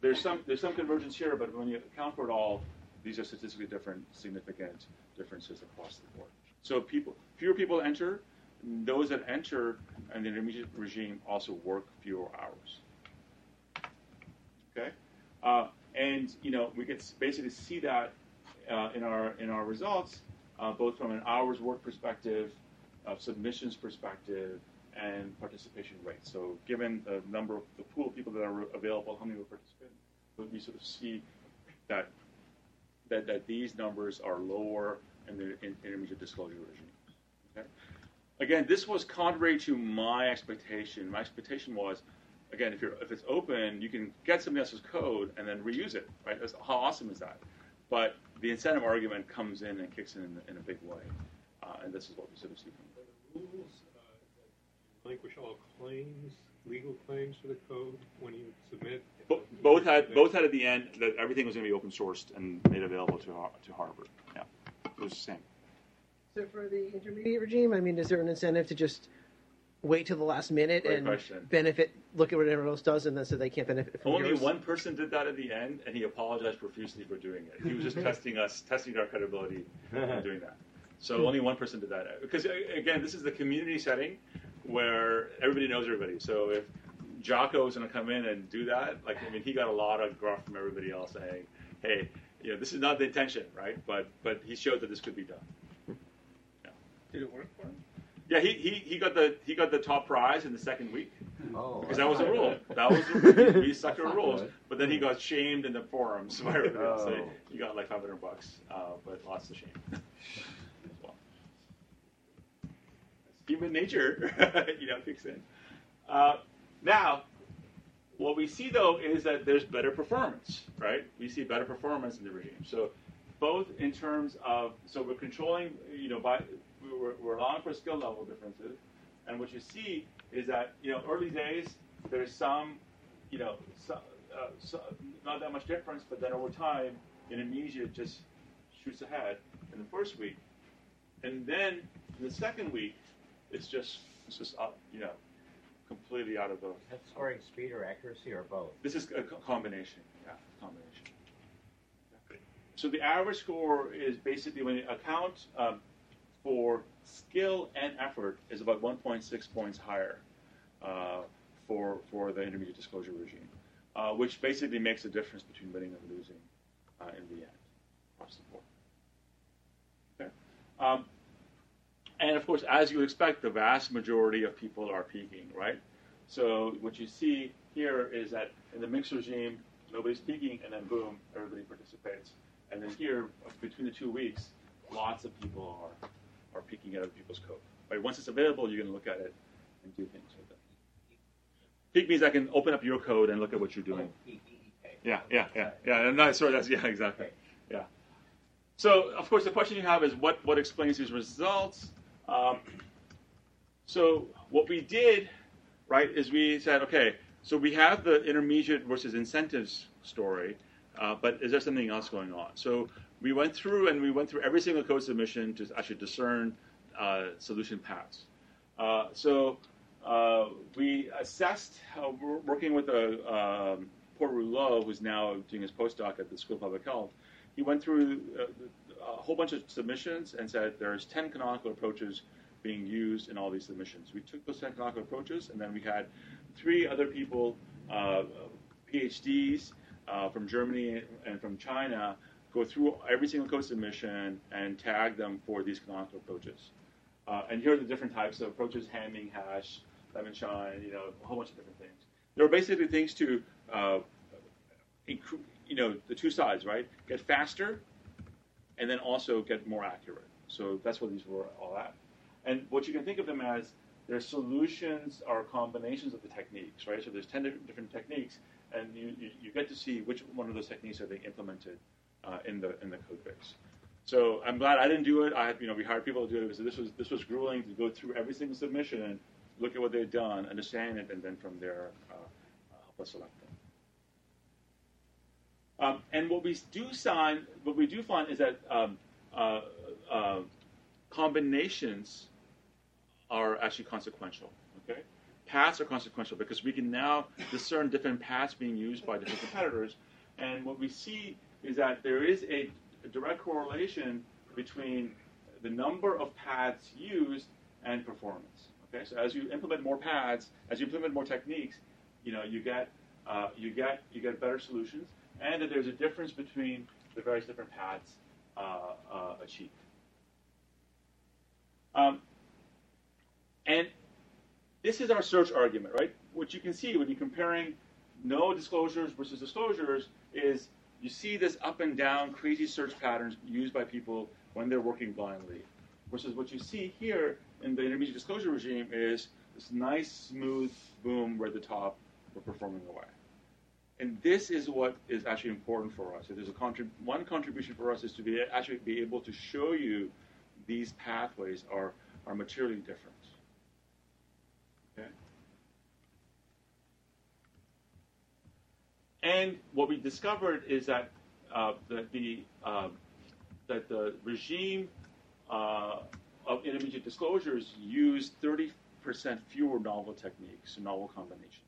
There's some there's some convergence here, but when you account for it all, these are statistically different, significant differences across the board. So people fewer people enter. Those that enter in the intermediate regime also work fewer hours. Okay, uh, and you know we can basically see that in our in our results uh, both from an hours work perspective, submissions perspective, and participation rate. So given the number of the pool of people that are available, how many will participate, we sort of see that that, that these numbers are lower in the in intermediate disclosure regime. Okay? Again, this was contrary to my expectation. My expectation was, again, if you're if it's open, you can get somebody else's code and then reuse it. Right? That's, how awesome is that? But the incentive argument comes in and kicks in in, in a big way, uh, and this is what we sort of see from. Uh, relinquish all claims, legal claims for the code when you submit. Bo- both had both had at the end that everything was going to be open sourced and made available to to Harvard. Yeah, it was the same. So for the intermediate regime, I mean, is there an incentive to just wait till the last minute Great and question. benefit, look at what everyone else does, and then so they can't benefit from Only yours? one person did that at the end, and he apologized profusely for doing it. He was just <laughs> testing us, testing our credibility in doing that. So only one person did that because again, this is the community setting where everybody knows everybody. So if Jocko was going to come in and do that, like I mean, he got a lot of gruff from everybody else saying, "Hey, you know, this is not the intention, right?" But but he showed that this could be done. Yeah. Did it work for him? Yeah, he, he, he got the he got the top prize in the second week Oh, because that was the rule. <laughs> That was the rule. He stuck to the rules, good. but then he got shamed in the forums by everybody else. So Oh. he got like 500 bucks, uh, but lots of shame. <laughs> Human nature, <laughs> you know, kicks in. Uh, now, what we see though is that there's better performance, right? We see better performance in the regime. So, both in terms of so we're controlling, you know, by we're, we're allowing for skill level differences, and what you see is that you know early days there's some, you know, uh, so, not that much difference, but then over time, Indonesia just shoots ahead in the first week, and then in the second week, it's just it's just up, you know, completely out of the. That's scoring speed or accuracy or both. This is a combination. Yeah, combination. So the average score is basically when you account um, for skill and effort is about 1.6 points higher uh, for for the intermediate disclosure regime, uh, which basically makes a difference between winning and losing uh, in the end across the board. Okay. Um, and of course, as you expect, the vast majority of people are peeking, right? So what you see here is that in the mixed regime, nobody's peeking, and then boom, everybody participates. And then here, between the two weeks, lots of people are are peeking at other people's code. Right? Once it's available, you can look at it and do things with it. Peek means I can open up your code and look at what you're doing. Yeah, yeah, yeah, yeah. No, sorry, that's yeah, exactly. Yeah. So, of course, the question you have is what what explains these results. Um, so, what we did, right, is we said, okay, so we have the intermediate versus incentives story, uh, but is there something else going on? So, we went through and we went through every single code submission to actually discern uh, solution paths. Uh, so, uh, we assessed, uh, we're working with a um, Paul Rouleau, who's now doing his postdoc at the School of Public Health. He went through uh, a whole bunch of submissions and said there's 10 canonical approaches being used in all these submissions. We took those 10 canonical approaches, and then we had three other people, uh, PhDs uh, from Germany and from China, go through every single code submission and tag them for these canonical approaches. Uh, and here are the different types of approaches: Hamming, hash, Levenshtein, you know, a whole bunch of different things. There are basically things to, uh, you know, the two sides, right? Get faster, and then also get more accurate. So that's what these were all at. And what you can think of them as, their solutions are combinations of the techniques, right? So there's 10 different techniques, and you, you, you get to see which one of those techniques are they implemented uh, in the in the code base. So I'm glad I didn't do it. I you know, we hired people to do it this was this was grueling to go through every single submission and look at what they'd done, understand it, and then from there uh, help us select them. Um, and what we do find, what we do find is that um, uh, uh, combinations are actually consequential. Okay, paths are consequential because we can now discern different paths being used by different competitors, and what we see is that there is a, a direct correlation between the number of paths used and performance. Okay, so as you implement more paths, as you implement more techniques, you know you get uh, you get you get better solutions, and that there's a difference between the various different paths uh, uh, achieved. Um, and this is our search argument, right? What you can see when you're comparing no disclosures versus disclosures is you see this up and down crazy search patterns used by people when they're working blindly. Versus what you see here in the intermediate disclosure regime is this nice, smooth boom right at the top we're performing away. And this is what is actually important for us. So there's a contrib- one contribution for us is to be actually be able to show you these pathways are, are materially different. Okay? And what we discovered is that uh, that the uh, that the regime uh, of intermediate disclosures used 30% fewer novel techniques, novel combinations?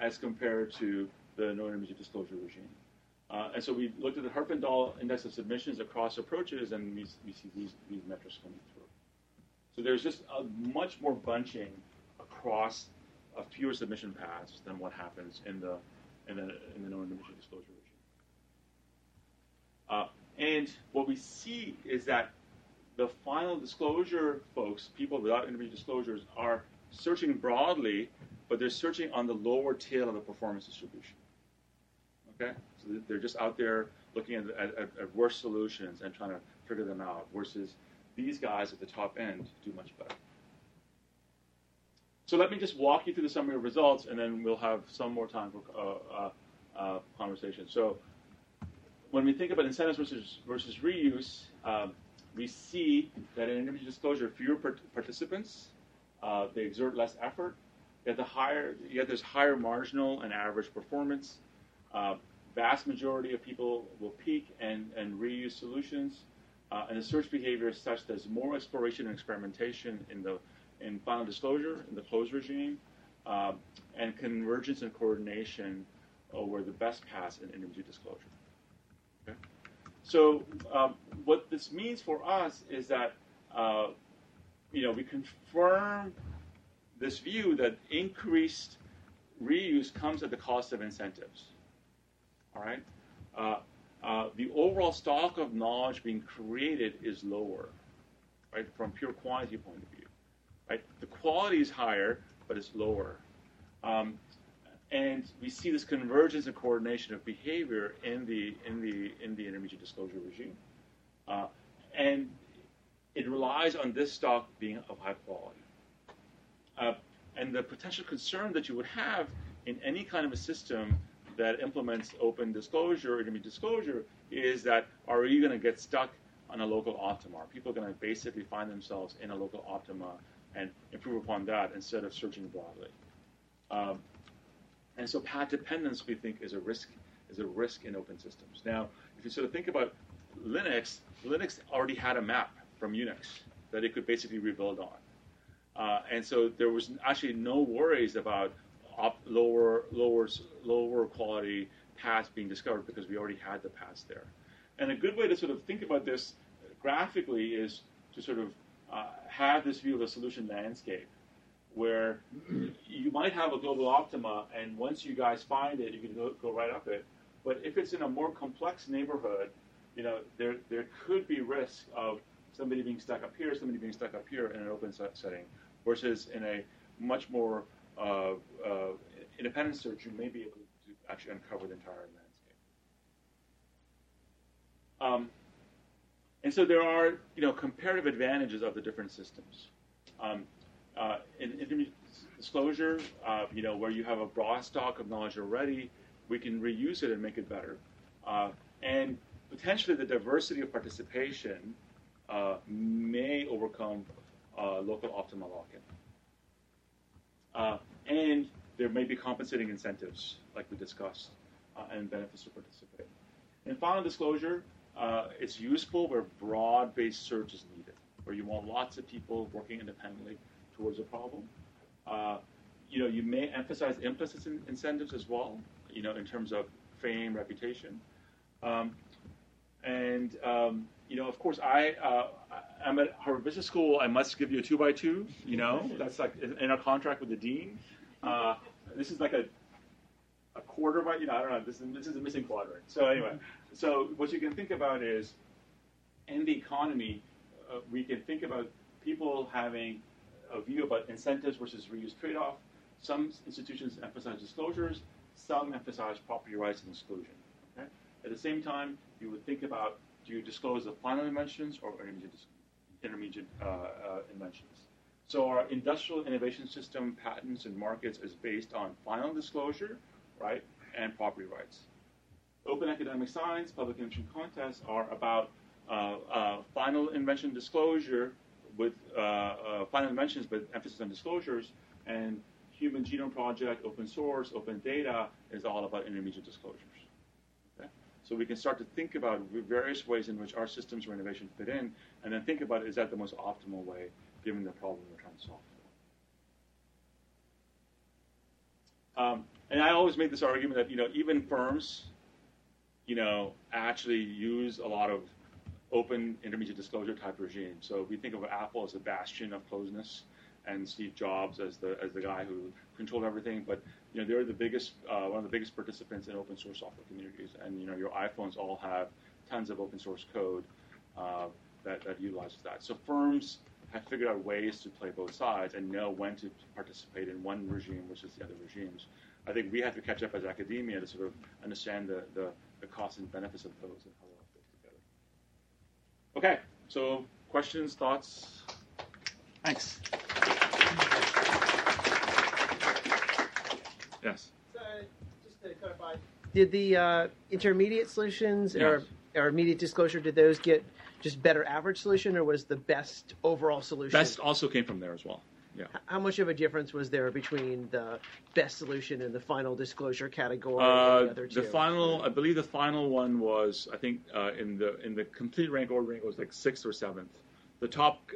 As compared to the no intermediate disclosure regime. Uh, and so we looked at the Herfindahl index of submissions across approaches, and we, we see these, these metrics coming through. So there's just a much more bunching across a fewer submission paths than what happens in the in the in the no intermediate disclosure regime. Uh, and what we see is that the final disclosure folks, people without intermediate disclosures, are searching broadly, but they're searching on the lower tail of the performance distribution. Okay, so they're just out there looking at, at, at worse solutions and trying to figure them out, versus these guys at the top end do much better. So let me just walk you through the summary of results, and then we'll have some more time for uh, uh, uh, conversation. So when we think about incentives versus, versus reuse, um, we see that in intermediate disclosure, fewer participants, uh, they exert less effort, yet, the higher, yet there's higher marginal and average performance. Uh, vast majority of people will peek and, and reuse solutions. Uh, and the search behavior is such that there's more exploration and experimentation in the in final disclosure, in the closed regime, uh, and convergence and coordination over the best paths in intermediate disclosure. Okay? So um, what this means for us is that uh, you know we confirm this view that increased reuse comes at the cost of incentives. All right. Uh, uh, the overall stock of knowledge being created is lower, right, from pure quantity point of view. Right, the quality is higher, but it's lower, um, and we see this convergence and coordination of behavior in the in the in the intermediate disclosure regime, uh, and it relies on this stock being of high quality. Uh, and the potential concern that you would have in any kind of a system that implements open disclosure, or intermediate disclosure, is that are you going to get stuck on a local optima? Are people going to basically find themselves in a local optima and improve upon that instead of searching broadly? Um, and so path dependence, we think, is a risk is a risk in open systems. Now, if you sort of think about Linux, Linux already had a map from Unix that it could basically rebuild on. Uh, and so there was actually no worries about up, lower, lower, lower quality paths being discovered because we already had the paths there. And a good way to sort of think about this graphically is to sort of uh, have this view of a solution landscape where <clears throat> you might have a global optima, and once you guys find it, you can go, go right up it. But if it's in a more complex neighborhood, you know, there, there could be risk of somebody being stuck up here, somebody being stuck up here in an open setting, versus in a much more uh, uh, independent search, you may be able to actually uncover the entire landscape. Um, and so there are, you know, comparative advantages of the different systems. Um, uh, in intermediate disclosure, uh, you know, where you have a broad stock of knowledge already, we can reuse it and make it better. Uh, and potentially the diversity of participation uh, may overcome uh, local optimal lock-in. Uh, and there may be compensating incentives, like we discussed, uh, and benefits to participate. In final disclosure, uh, it's useful where broad-based search is needed, where you want lots of people working independently towards a problem. Uh, you know, you may emphasize implicit in- incentives as well, you know, in terms of fame, reputation. Um, and um, you know, of course, I uh, I'm at Harvard Business School. I must give you a two by two. You know, that's like in our contract with the dean. Uh, this is like a a quarter by you know I don't know. This is this is a missing quadrant. So anyway, so what you can think about is in the economy, uh, we can think about people having a view about incentives versus reuse trade-off. Some institutions emphasize disclosures. Some emphasize property rights and exclusion. Okay? At the same time, you would think about do you disclose the final inventions or intermediate, intermediate uh, uh, inventions? So our industrial innovation system, patents and markets is based on final disclosure, right, and property rights. Open academic science, public invention contests are about uh, uh final invention disclosure with uh, uh, final inventions, but emphasis on disclosures, and Human Genome Project, open source, open data is all about intermediate disclosures. So we can start to think about various ways in which our systems for innovation fit in, and then think about is that the most optimal way given the problem we're trying to solve. Um, and I always make this argument that you know even firms, you know, actually use a lot of open intermediate disclosure type regimes. So if we think of Apple as a bastion of closeness, and Steve Jobs as the as the guy who controlled everything. But you know, they're the biggest, uh, one of the biggest participants in open source software communities. And you know, your iPhones all have tons of open source code uh, that, that utilizes that. So firms have figured out ways to play both sides and know when to participate in one regime versus the other regimes. I think we have to catch up as academia to sort of understand the, the, the costs and benefits of those and how they all fit together. Okay, so questions, thoughts? Thanks. Yes. So, just to clarify, did the uh, intermediate solutions or, or immediate disclosure, did those get just better average solution, or was the best overall solution? Best also came from there as well. Yeah. How much of a difference was there between the best solution and the final disclosure category? Uh, and the other two? the final, I believe, the final one was, I think, uh, in the in the complete rank ordering, it was like sixth or seventh. The top,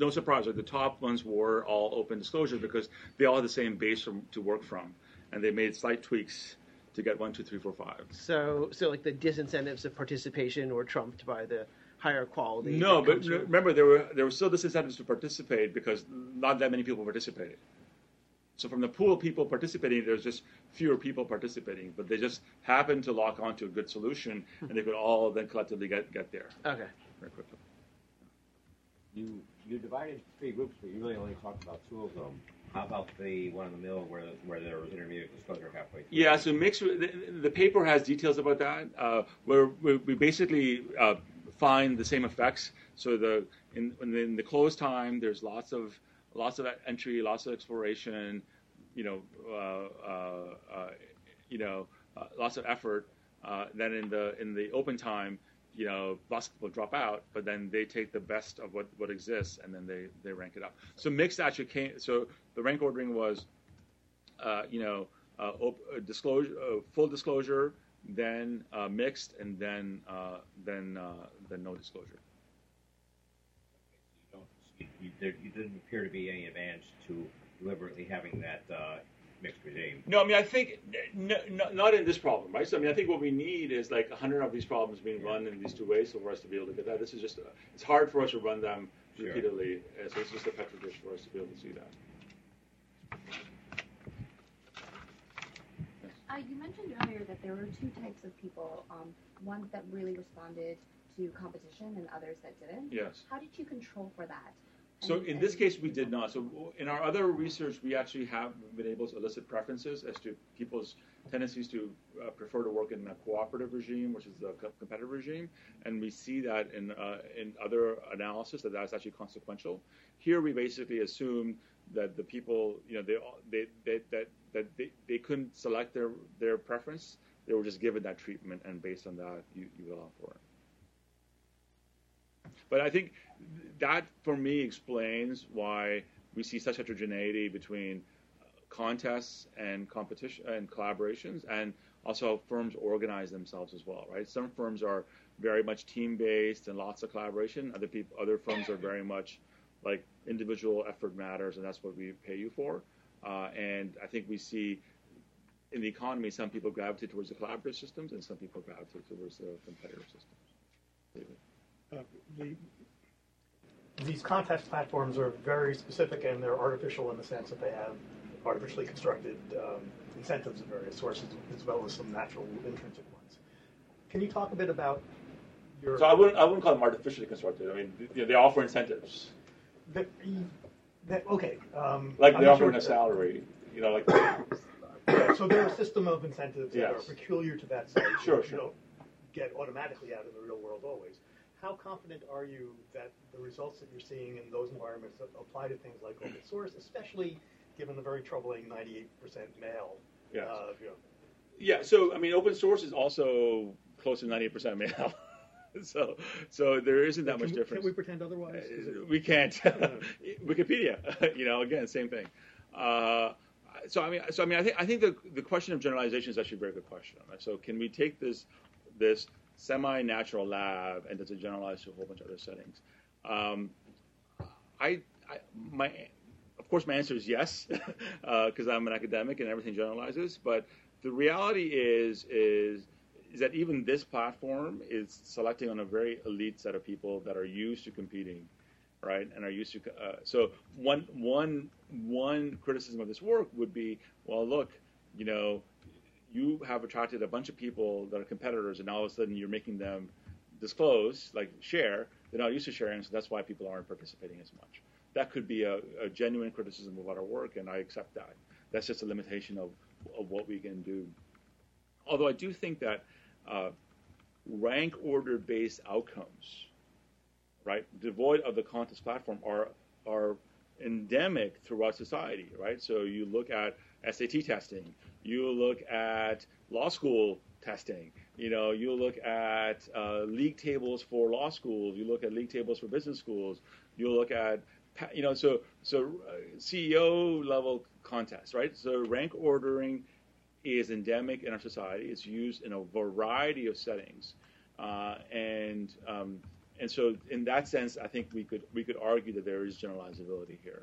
no surprise, the top ones were all open disclosure because they all had the same base from, to work from and they made slight tweaks to get one, two, three, four, five. So, so like the disincentives of participation were trumped by the higher quality. No, but remember there were there were still disincentives to participate because not that many people participated. So from the pool of people participating, there's just fewer people participating, but they just happened to lock onto a good solution, and they could all then collectively get get there. Okay. Very quickly. You you divided three groups, but you really only talked about two of them. How about the one in the middle where where there was intermediate disclosure halfway through? Yeah, so mix. The, the paper has details about that. Uh, where we, basically uh, find the same effects. So the in, in the close time, there's lots of lots of entry, lots of exploration. You know, uh, uh, uh you know, uh, lots of effort. then in the in the open time, you know, lots people drop out, but then they take the best of what, what exists and then they, they rank it up. So mixed actually came. So the rank ordering was, uh, you know, uh, op- uh, disclosure, uh, full disclosure, then uh, mixed, and then uh, then then no disclosure. You, don't, you, there, you didn't appear to be any advantage to deliberately having that mixed regime. No, I mean I think no, no, not in this problem, right? So I mean I think what we need is like a hundred of these problems being run in these two ways, so for us to be able to get that. This is just uh, it's hard for us to run them sure. repeatedly, uh, so it's just a petri dish for us to be able to see that. Uh, you mentioned earlier that there were two types of people, um, ones that really responded to competition and others that didn't. Yes. How did you control for that? So in this case, we did not. So in our other research, we actually have been able to elicit preferences as to people's tendencies to uh, prefer to work in a cooperative regime, which is the competitive regime, and we see that in uh, in other analysis that that's actually consequential. Here, we basically assume that the people, you know, they they, they that that they, they couldn't select their their preference; they were just given that treatment, and based on that, you you allow for it. But I think that, for me, explains why we see such heterogeneity between contests and competition and collaborations, and also how firms organize themselves as well, right? Some firms are very much team based and lots of collaboration. Other people, other firms are very much like individual effort matters, and that's what we pay you for. Uh, and I think we see in the economy some people gravitate towards the collaborative systems, and some people gravitate towards the competitive systems. Uh, the, these contest platforms are very specific and they're artificial in the sense that they have artificially constructed um, incentives of various sources as well as some natural intrinsic ones. Can you talk a bit about your? So I wouldn't I wouldn't call them artificially constructed. I mean, know, they offer incentives. That, that, okay. Um, like they offer sure a salary. You know, like. <coughs> so there are a system of incentives yes. that are peculiar to that site. Sure, sure. You don't get automatically out in the real world always. How confident are you that the results that you're seeing in those environments apply to things like open source, especially given the very troubling 98% male. Yeah. Uh, you know. Yeah. So I mean, open source is also close to 98% male. <laughs> so so there isn't that can much we, difference. Can we pretend otherwise? We can't. <laughs> Wikipedia. <laughs> you know, again, same thing. Uh, so I mean, so I mean, I think I think the the question of generalization is actually a very good question. Right? So can we take this this semi-natural lab and does it generalize to a whole bunch of other settings? Um, I, I my of course, my answer is yes, because <laughs> uh, I'm an academic and everything generalizes. But the reality is, is, is that even this platform is selecting on a very elite set of people that are used to competing, right? And are used to. Uh, so one, one, one criticism of this work would be, well, look, you know, you have attracted a bunch of people that are competitors, and all of a sudden you're making them disclose, like share. They're not used to sharing, so that's why people aren't participating as much that could be a, a, genuine criticism of our work, and I accept that. That's just a limitation of, of what we can do. Although I do think that uh, rank order based outcomes, right, devoid of the contest platform, are are endemic throughout society, right? So you look at SAT testing, you look at law school testing, you know, you look at uh, league tables for law schools, you look at league tables for business schools, you look at you know, so so uh, CEO level contests, right? So rank ordering is endemic in our society. It's used in a variety of settings, uh, and um, and so in that sense, I think we could we could argue that there is generalizability here.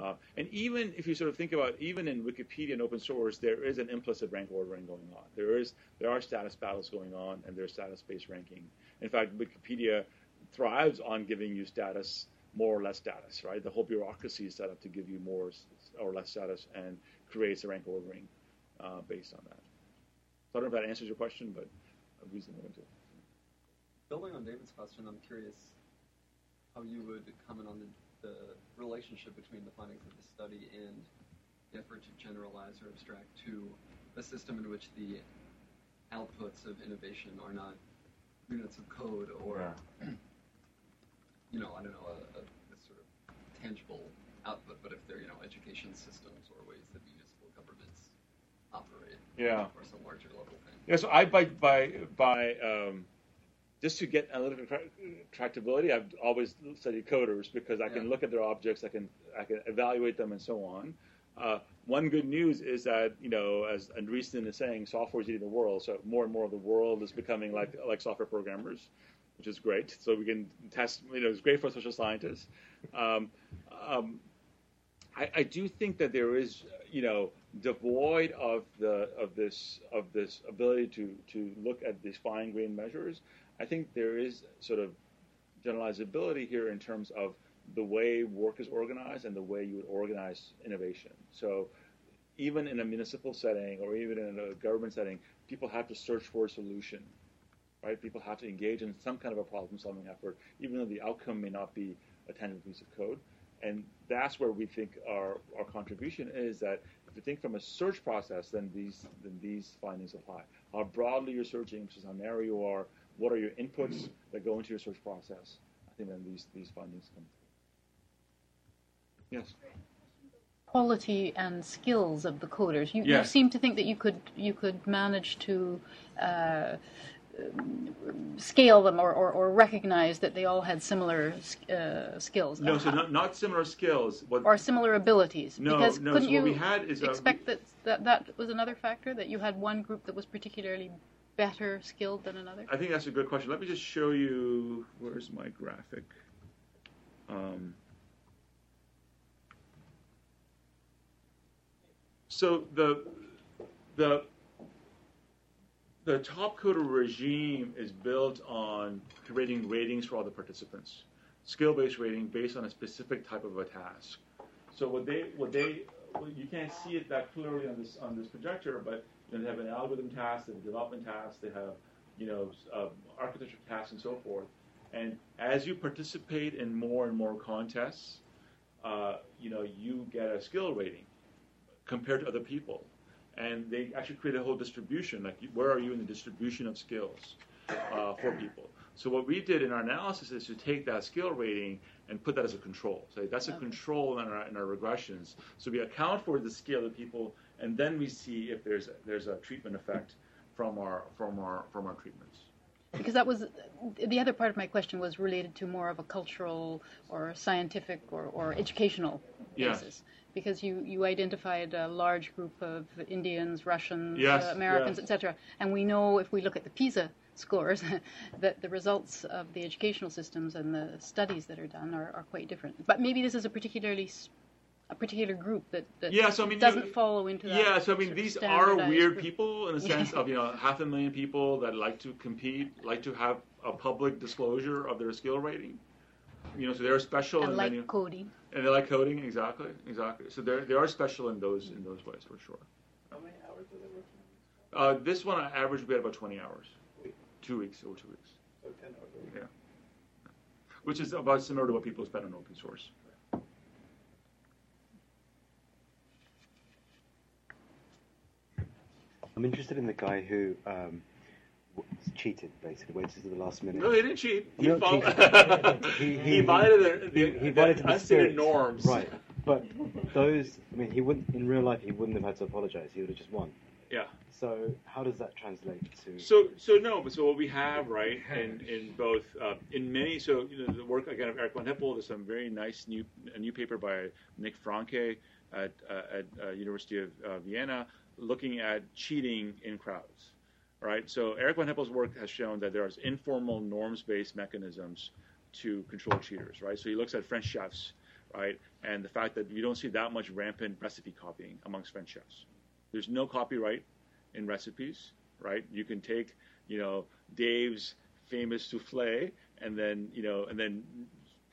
Uh, and even if you sort of think about even in Wikipedia and open source, there is an implicit rank ordering going on. There is there are status battles going on, and there's status-based ranking. In fact, Wikipedia thrives on giving you status more or less status, right? The whole bureaucracy is set up to give you more or less status and creates a rank ordering uh, based on that. So I don't know if that answers your question, but a reason to Building on David's question, I'm curious how you would comment on the, the relationship between the findings of the study and the effort to generalize or abstract to a system in which the outputs of innovation are not units of code or yeah <clears throat> you know, I don't know, a, a, a sort of tangible output, but if they're, you know, education systems or ways that municipal governments operate, yeah, or some larger level thing. Yeah, so I by by by um, just to get analytical tractability, I've always studied coders because I can look at their objects, I can I can evaluate them, and so on. Uh, one good news is that you know, as Andreessen is saying, software is eating the world. So more and more of the world is becoming like like software programmers which is great. So we can test. You know, it's great for social scientists. Um, um, I, I, do think that there is, you know, devoid of the of this of this ability to to look at these fine grained measures. I think there is sort of generalizability here in terms of the way work is organized and the way you would organize innovation. So even in a municipal setting or even in a government setting, people have to search for a solution right? People have to engage in some kind of a problem-solving effort, even though the outcome may not be a tangible piece of code. And that's where we think our, our contribution is that If you think from a search process, then these then these findings apply. How broadly you're searching, is how narrow you are. What are your inputs that go into your search process? I think then these these findings come through. Yes. Quality and skills of the coders. You, you seem to think that you could you could manage to uh, scale them or, or, or recognize that they all had similar uh, skills. No, so not, not similar skills. What, or similar abilities. No, because no, couldn't so you what we had is, uh, expect that, that that was another factor that you had one group that was particularly better skilled than another? I think that's a good question. Let me just show you. Where's my graphic? Um, so the the the top coder regime is built on creating ratings for all the participants, skill-based rating based on a specific type of a task. So what they what they you can't see it that clearly on this on this projector, but they have an algorithm task, they have a development task, they have you know uh, architecture tasks and so forth. And as you participate in more and more contests, uh, you know you get a skill rating compared to other people, and they actually create a whole distribution. Like where are you in the distribution of skills uh, for people? So what we did in our analysis is to take that skill rating and put that as a control. So that's a control in our, in our regressions. So we account for the scale of people, and then we see if there's there's a treatment effect from our from our from our treatments. Because that was the other part of my question was related to more of a cultural or scientific or, or educational Yes. basis. Because you, you identified a large group of Indians, Russians, Yes, uh, Americans, yes. etc. And we know if we look at the PISA scores <laughs> that the results of the educational systems and the studies that are done are, are quite different. But maybe this is a particularly s- a particular group that, that Yeah, so I mean, doesn't you- follow into that. Yeah, so I mean, these are weird group. people in the <laughs> sense of you know half a million people that like to compete, like to have a public disclosure of their skill rating. You know, so they're special and in like many, coding. and they like coding exactly, exactly. So they they are special in those in those ways for sure. How many hours are they working? Uh, this one on average we had about 20 hours, two weeks or two weeks. So 10 hours. Yeah, which is about similar to what people spend on open source. I'm interested in the guy who um, cheated, basically, waited to the last minute. No, he didn't cheat. He, Not followed- cheated. he, <laughs> he, violated the, the, he violated the unstated spirit. norms. Right, but those, I mean, he wouldn't in real life. He wouldn't have had to apologize. He would have just won. Yeah. So how does that translate to? So, so no, but so what we have, right, in, in both, uh, in many, so, you know, the work, again, of Eric von Hippel, there's some very nice new, a new paper by Nick Franke at, uh, at uh, University of uh, Vienna looking at cheating in crowds, right? So Eric von Hippel's work has shown that there's informal norms-based mechanisms to control cheaters, right? So he looks at French chefs, right, and the fact that you don't see that much rampant recipe copying amongst French chefs. There's no copyright in recipes, right? You can take, you know, Dave's famous souffle and then, you know, and then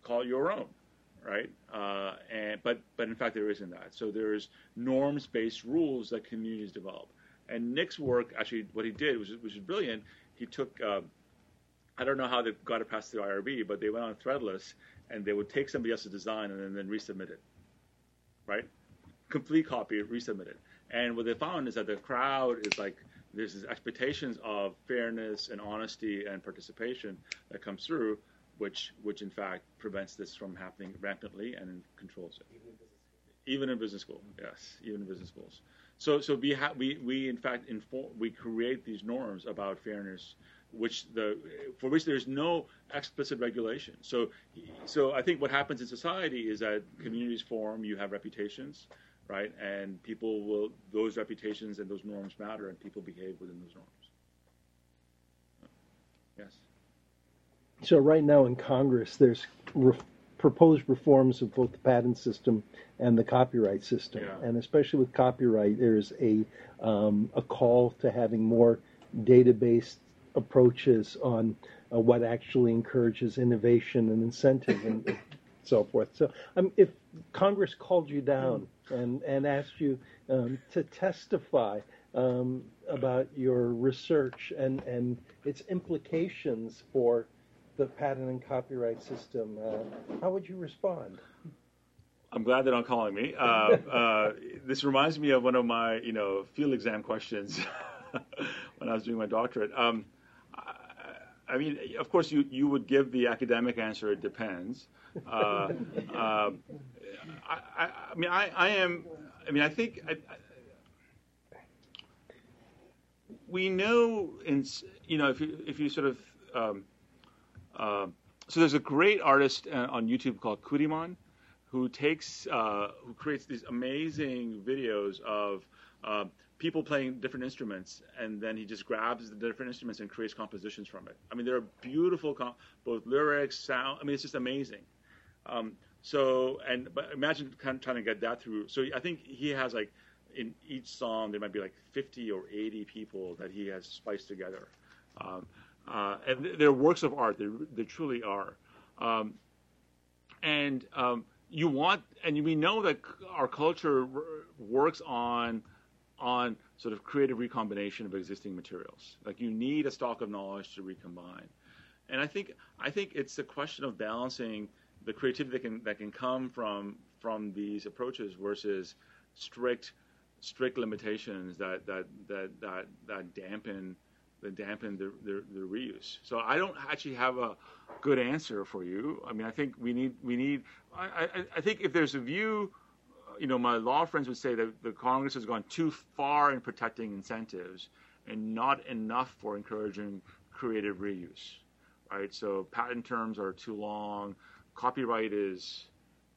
call it your own, right? Uh, and but but in fact there isn't that. So there's norms-based rules that communities develop. And Nick's work actually, what he did was which is brilliant. He took, uh, I don't know how they got it past the IRB, but they went on Threadless and they would take somebody else's design and then, then resubmit it, right? Complete copy, resubmit it. And what they found is that the crowd is like there's these expectations of fairness and honesty and participation that comes through, which which in fact prevents this from happening rampantly and controls it. Even in business school, yes, even in business schools. So so we ha- we we in fact inform we create these norms about fairness, which the for which there's no explicit regulation. So so I think what happens in society is that communities form, you have reputations right? And people will, those reputations and those norms matter, and people behave within those norms. Yes. So right now in Congress, there's re- proposed reforms of both the patent system and the copyright system, Yeah. and especially with copyright, there's a um, a call to having more database approaches on uh, what actually encourages innovation and incentive and so forth. So, um, if Congress called you down and and asked you um, to testify um, about your research and and its implications for the patent and copyright system, uh, how would you respond? I'm glad they're not calling me. Uh, uh, this reminds me of one of my, you know, field exam questions <laughs> when I was doing my doctorate. Um, I, I, mean, of course, you, you would give the academic answer. It depends. Uh, um, I, mean, I, I am. I mean, I think we know in you know if you if you sort of um, uh, so there's a great artist uh, on YouTube called Kutiman who takes uh, who creates these amazing videos of uh, people playing different instruments, and then he just grabs the different instruments and creates compositions from it. I mean, they're beautiful, both lyrics, sound. I mean, it's just amazing. Um, so, and but imagine kind of trying to get that through. So I think he has like in each song there might be like 50 or 80 people that he has spliced together. Um, uh, and they're works of art. They, they truly are. Um, and um, you want, and we know that our culture works on on sort of creative recombination of existing materials. Like you need a stock of knowledge to recombine. And I think I think it's a question of balancing the creativity that can that can come from from these approaches versus strict strict limitations that that that that, that dampen that dampen the, the, reuse. So I don't actually have a good answer for you. I mean, I think we need we need. I, I, I think if there's a view, you know, my law friends would say that the Congress has gone too far in protecting incentives and not enough for encouraging creative reuse. Right. So patent terms are too long. Copyright is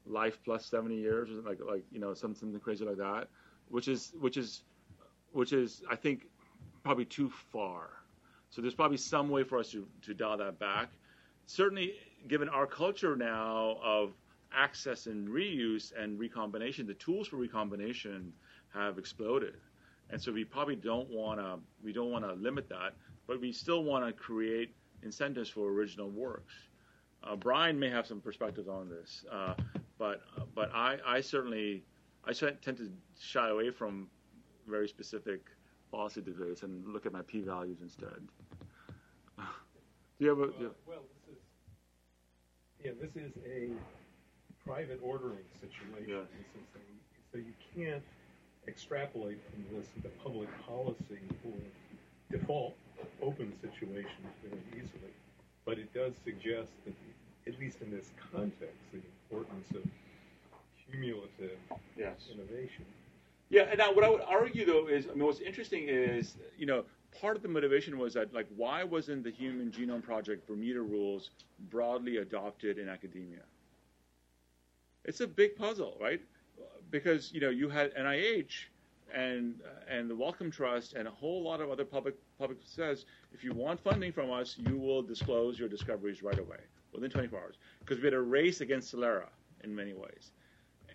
life plus 70 years, like like you know something crazy like that, which is which is which is I think probably too far. So there's probably some way for us to, to dial that back. Certainly, given our culture now of access and reuse and recombination, the tools for recombination have exploded, and so we probably don't want to we don't want to limit that, but we still want to create incentives for original works. Uh, Brian may have some perspectives on this, uh, but but I, I certainly I tend to shy away from very specific policy debates and look at my p-values instead. <laughs> do you have a? Well, you well, this is yeah, this is a private ordering situation. Yeah. So you can't extrapolate from this the public policy or default open situations very easily. But it does suggest that, at least in this context, the importance of cumulative yes. innovation yeah, and now what I would argue though is, I mean, what's interesting is, you know, part of the motivation was that, like, why wasn't the Human Genome Project Bermuda rules broadly adopted in academia? It's a big puzzle, right? Because you know you had NIH and and the Wellcome Trust and a whole lot of other public public says if you want funding from us, you will disclose your discoveries right away within 24 hours because we had a race against Celera in many ways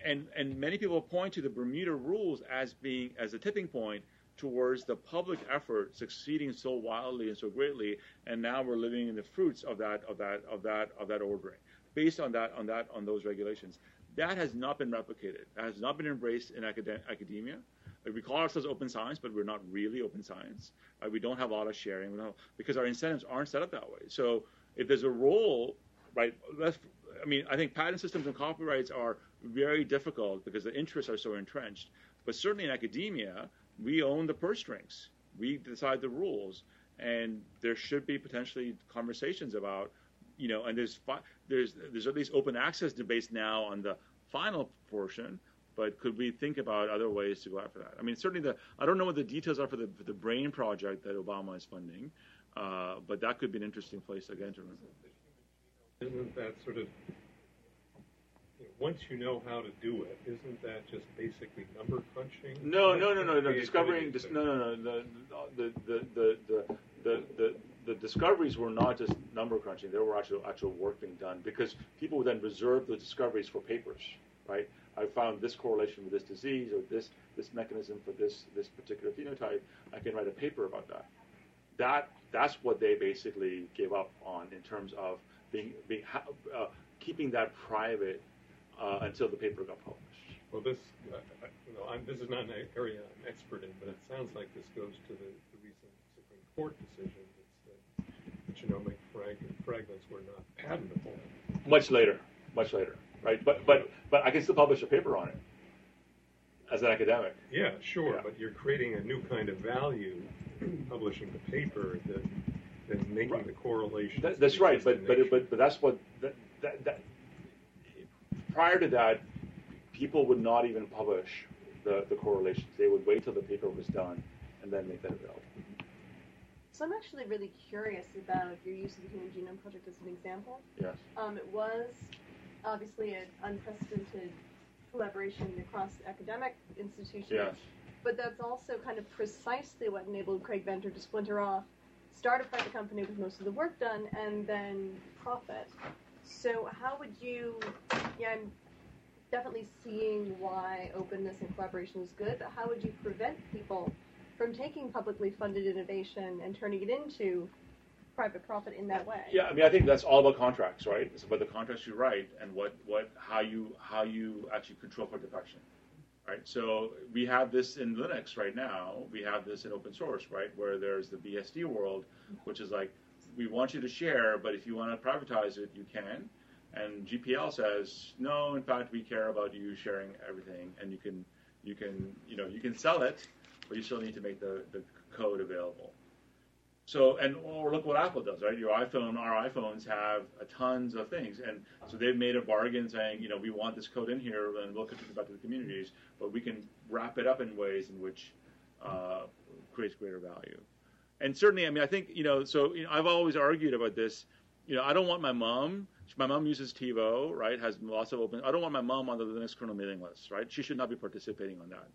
and and many people point to the Bermuda rules as being as a tipping point towards the public effort succeeding so wildly and so greatly, and now we're living in the fruits of that of that of that of that ordering based on that on that on those regulations. That has not been replicated. That has not been embraced in acad- academia. Like we call ourselves open science, but we're not really open science. Uh, we don't have a lot of sharing because our incentives aren't set up that way. So if there's a role, right? I mean, I think patent systems and copyrights are very difficult because the interests are so entrenched. But certainly in academia, we own the purse strings. We decide the rules, and there should be potentially conversations about, you know, and there's there's there's at least open access debates now on the final portion. But could we think about other ways to go after that? I mean, certainly the I don't know what the details are for the for the brain project that Obama is funding, uh, but that could be an interesting place again to. Isn't that sort of once you know how to do it, isn't that just basically number crunching? No, no, no, no, no. Discovering, dis- no, no, no. The, the, the, the, the, the, the, discoveries were not just number crunching. There were actual actual work being done because people would then reserve the discoveries for papers, right? I found this correlation with this disease or this this mechanism for this this particular phenotype. I can write a paper about that. That that's what they basically gave up on in terms of being being uh, keeping that private uh, until the paper got published. Well, this, uh, you know, I'm, this is not an area I'm expert in, but it sounds like this goes to the, the recent Supreme Court decision that said the genomic frag- fragments were not patentable. Much later, much later. Right? But but but I can still publish a paper on it as an academic. Yeah, sure, but you're creating a new kind of value, publishing the paper that, than making the correlation. That, that's right, but but but but that's what that, that that prior to that, people would not even publish the the correlations. They would wait till the paper was done and then make that available. So I'm actually really curious about your use of the Human Genome Project as an example. Yes. Um, it was obviously an unprecedented collaboration across academic institutions. But that's also kind of precisely what enabled Craig Venter to splinter off, start a private company with most of the work done, and then profit. So how would you? Yeah, I'm definitely seeing why openness and collaboration is good, but how would you prevent people from taking publicly funded innovation and turning it into private profit in that way? Yeah, I mean, I think that's all about contracts, right? It's about the contracts you write and what, what how you how you actually control for defection, right? So we have this in Linux right now. We have this in open source, right? Where there's the BSD world, which is like we want you to share, but if you want to privatize it, you can. And GPL says no. In fact, we care about you sharing everything, and you can you can you know you can sell it, but you still need to make the, the code available. So, and or look what Apple does, right? Your iPhone, our iPhones have tons of things, and so they've made a bargain saying, you know, we want this code in here, and we'll contribute back to the communities, but we can wrap it up in ways in which uh, creates greater value. And certainly, I mean, I think, you know, so you know, I've always argued about this. You know, I don't want my mom. My mom uses TiVo, right? Has lots of open. I don't want my mom on the Linux kernel mailing list, right? She should not be participating on that.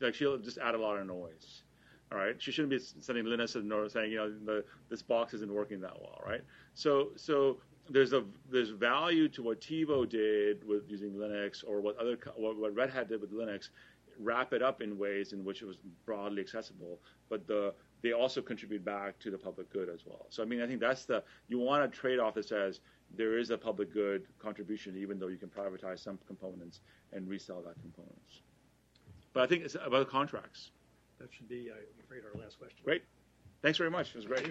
Like she'll just add a lot of noise. All right, she shouldn't be sending Linus a note saying, you know, the, this box isn't working that well, right? So, so there's a there's value to what TiVo did with using Linux, or what other what, what Red Hat did with Linux, wrap it up in ways in which it was broadly accessible, but the they also contribute back to the public good as well. So, I mean, I think that's the you want a trade-off that says there is a public good contribution, even though you can privatize some components and resell that components. But I think it's about contracts. That should be, I'm afraid, our last question. Great. Thanks very much. It was great.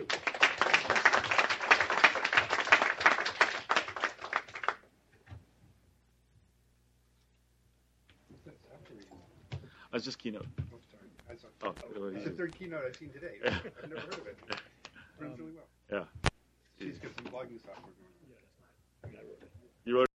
That's just keynote. Oh, sorry. I saw, Oh, it's the third keynote I've seen today. <laughs> I've never heard of it. Runs really well. Yeah. She's got some blogging software going on. You wrote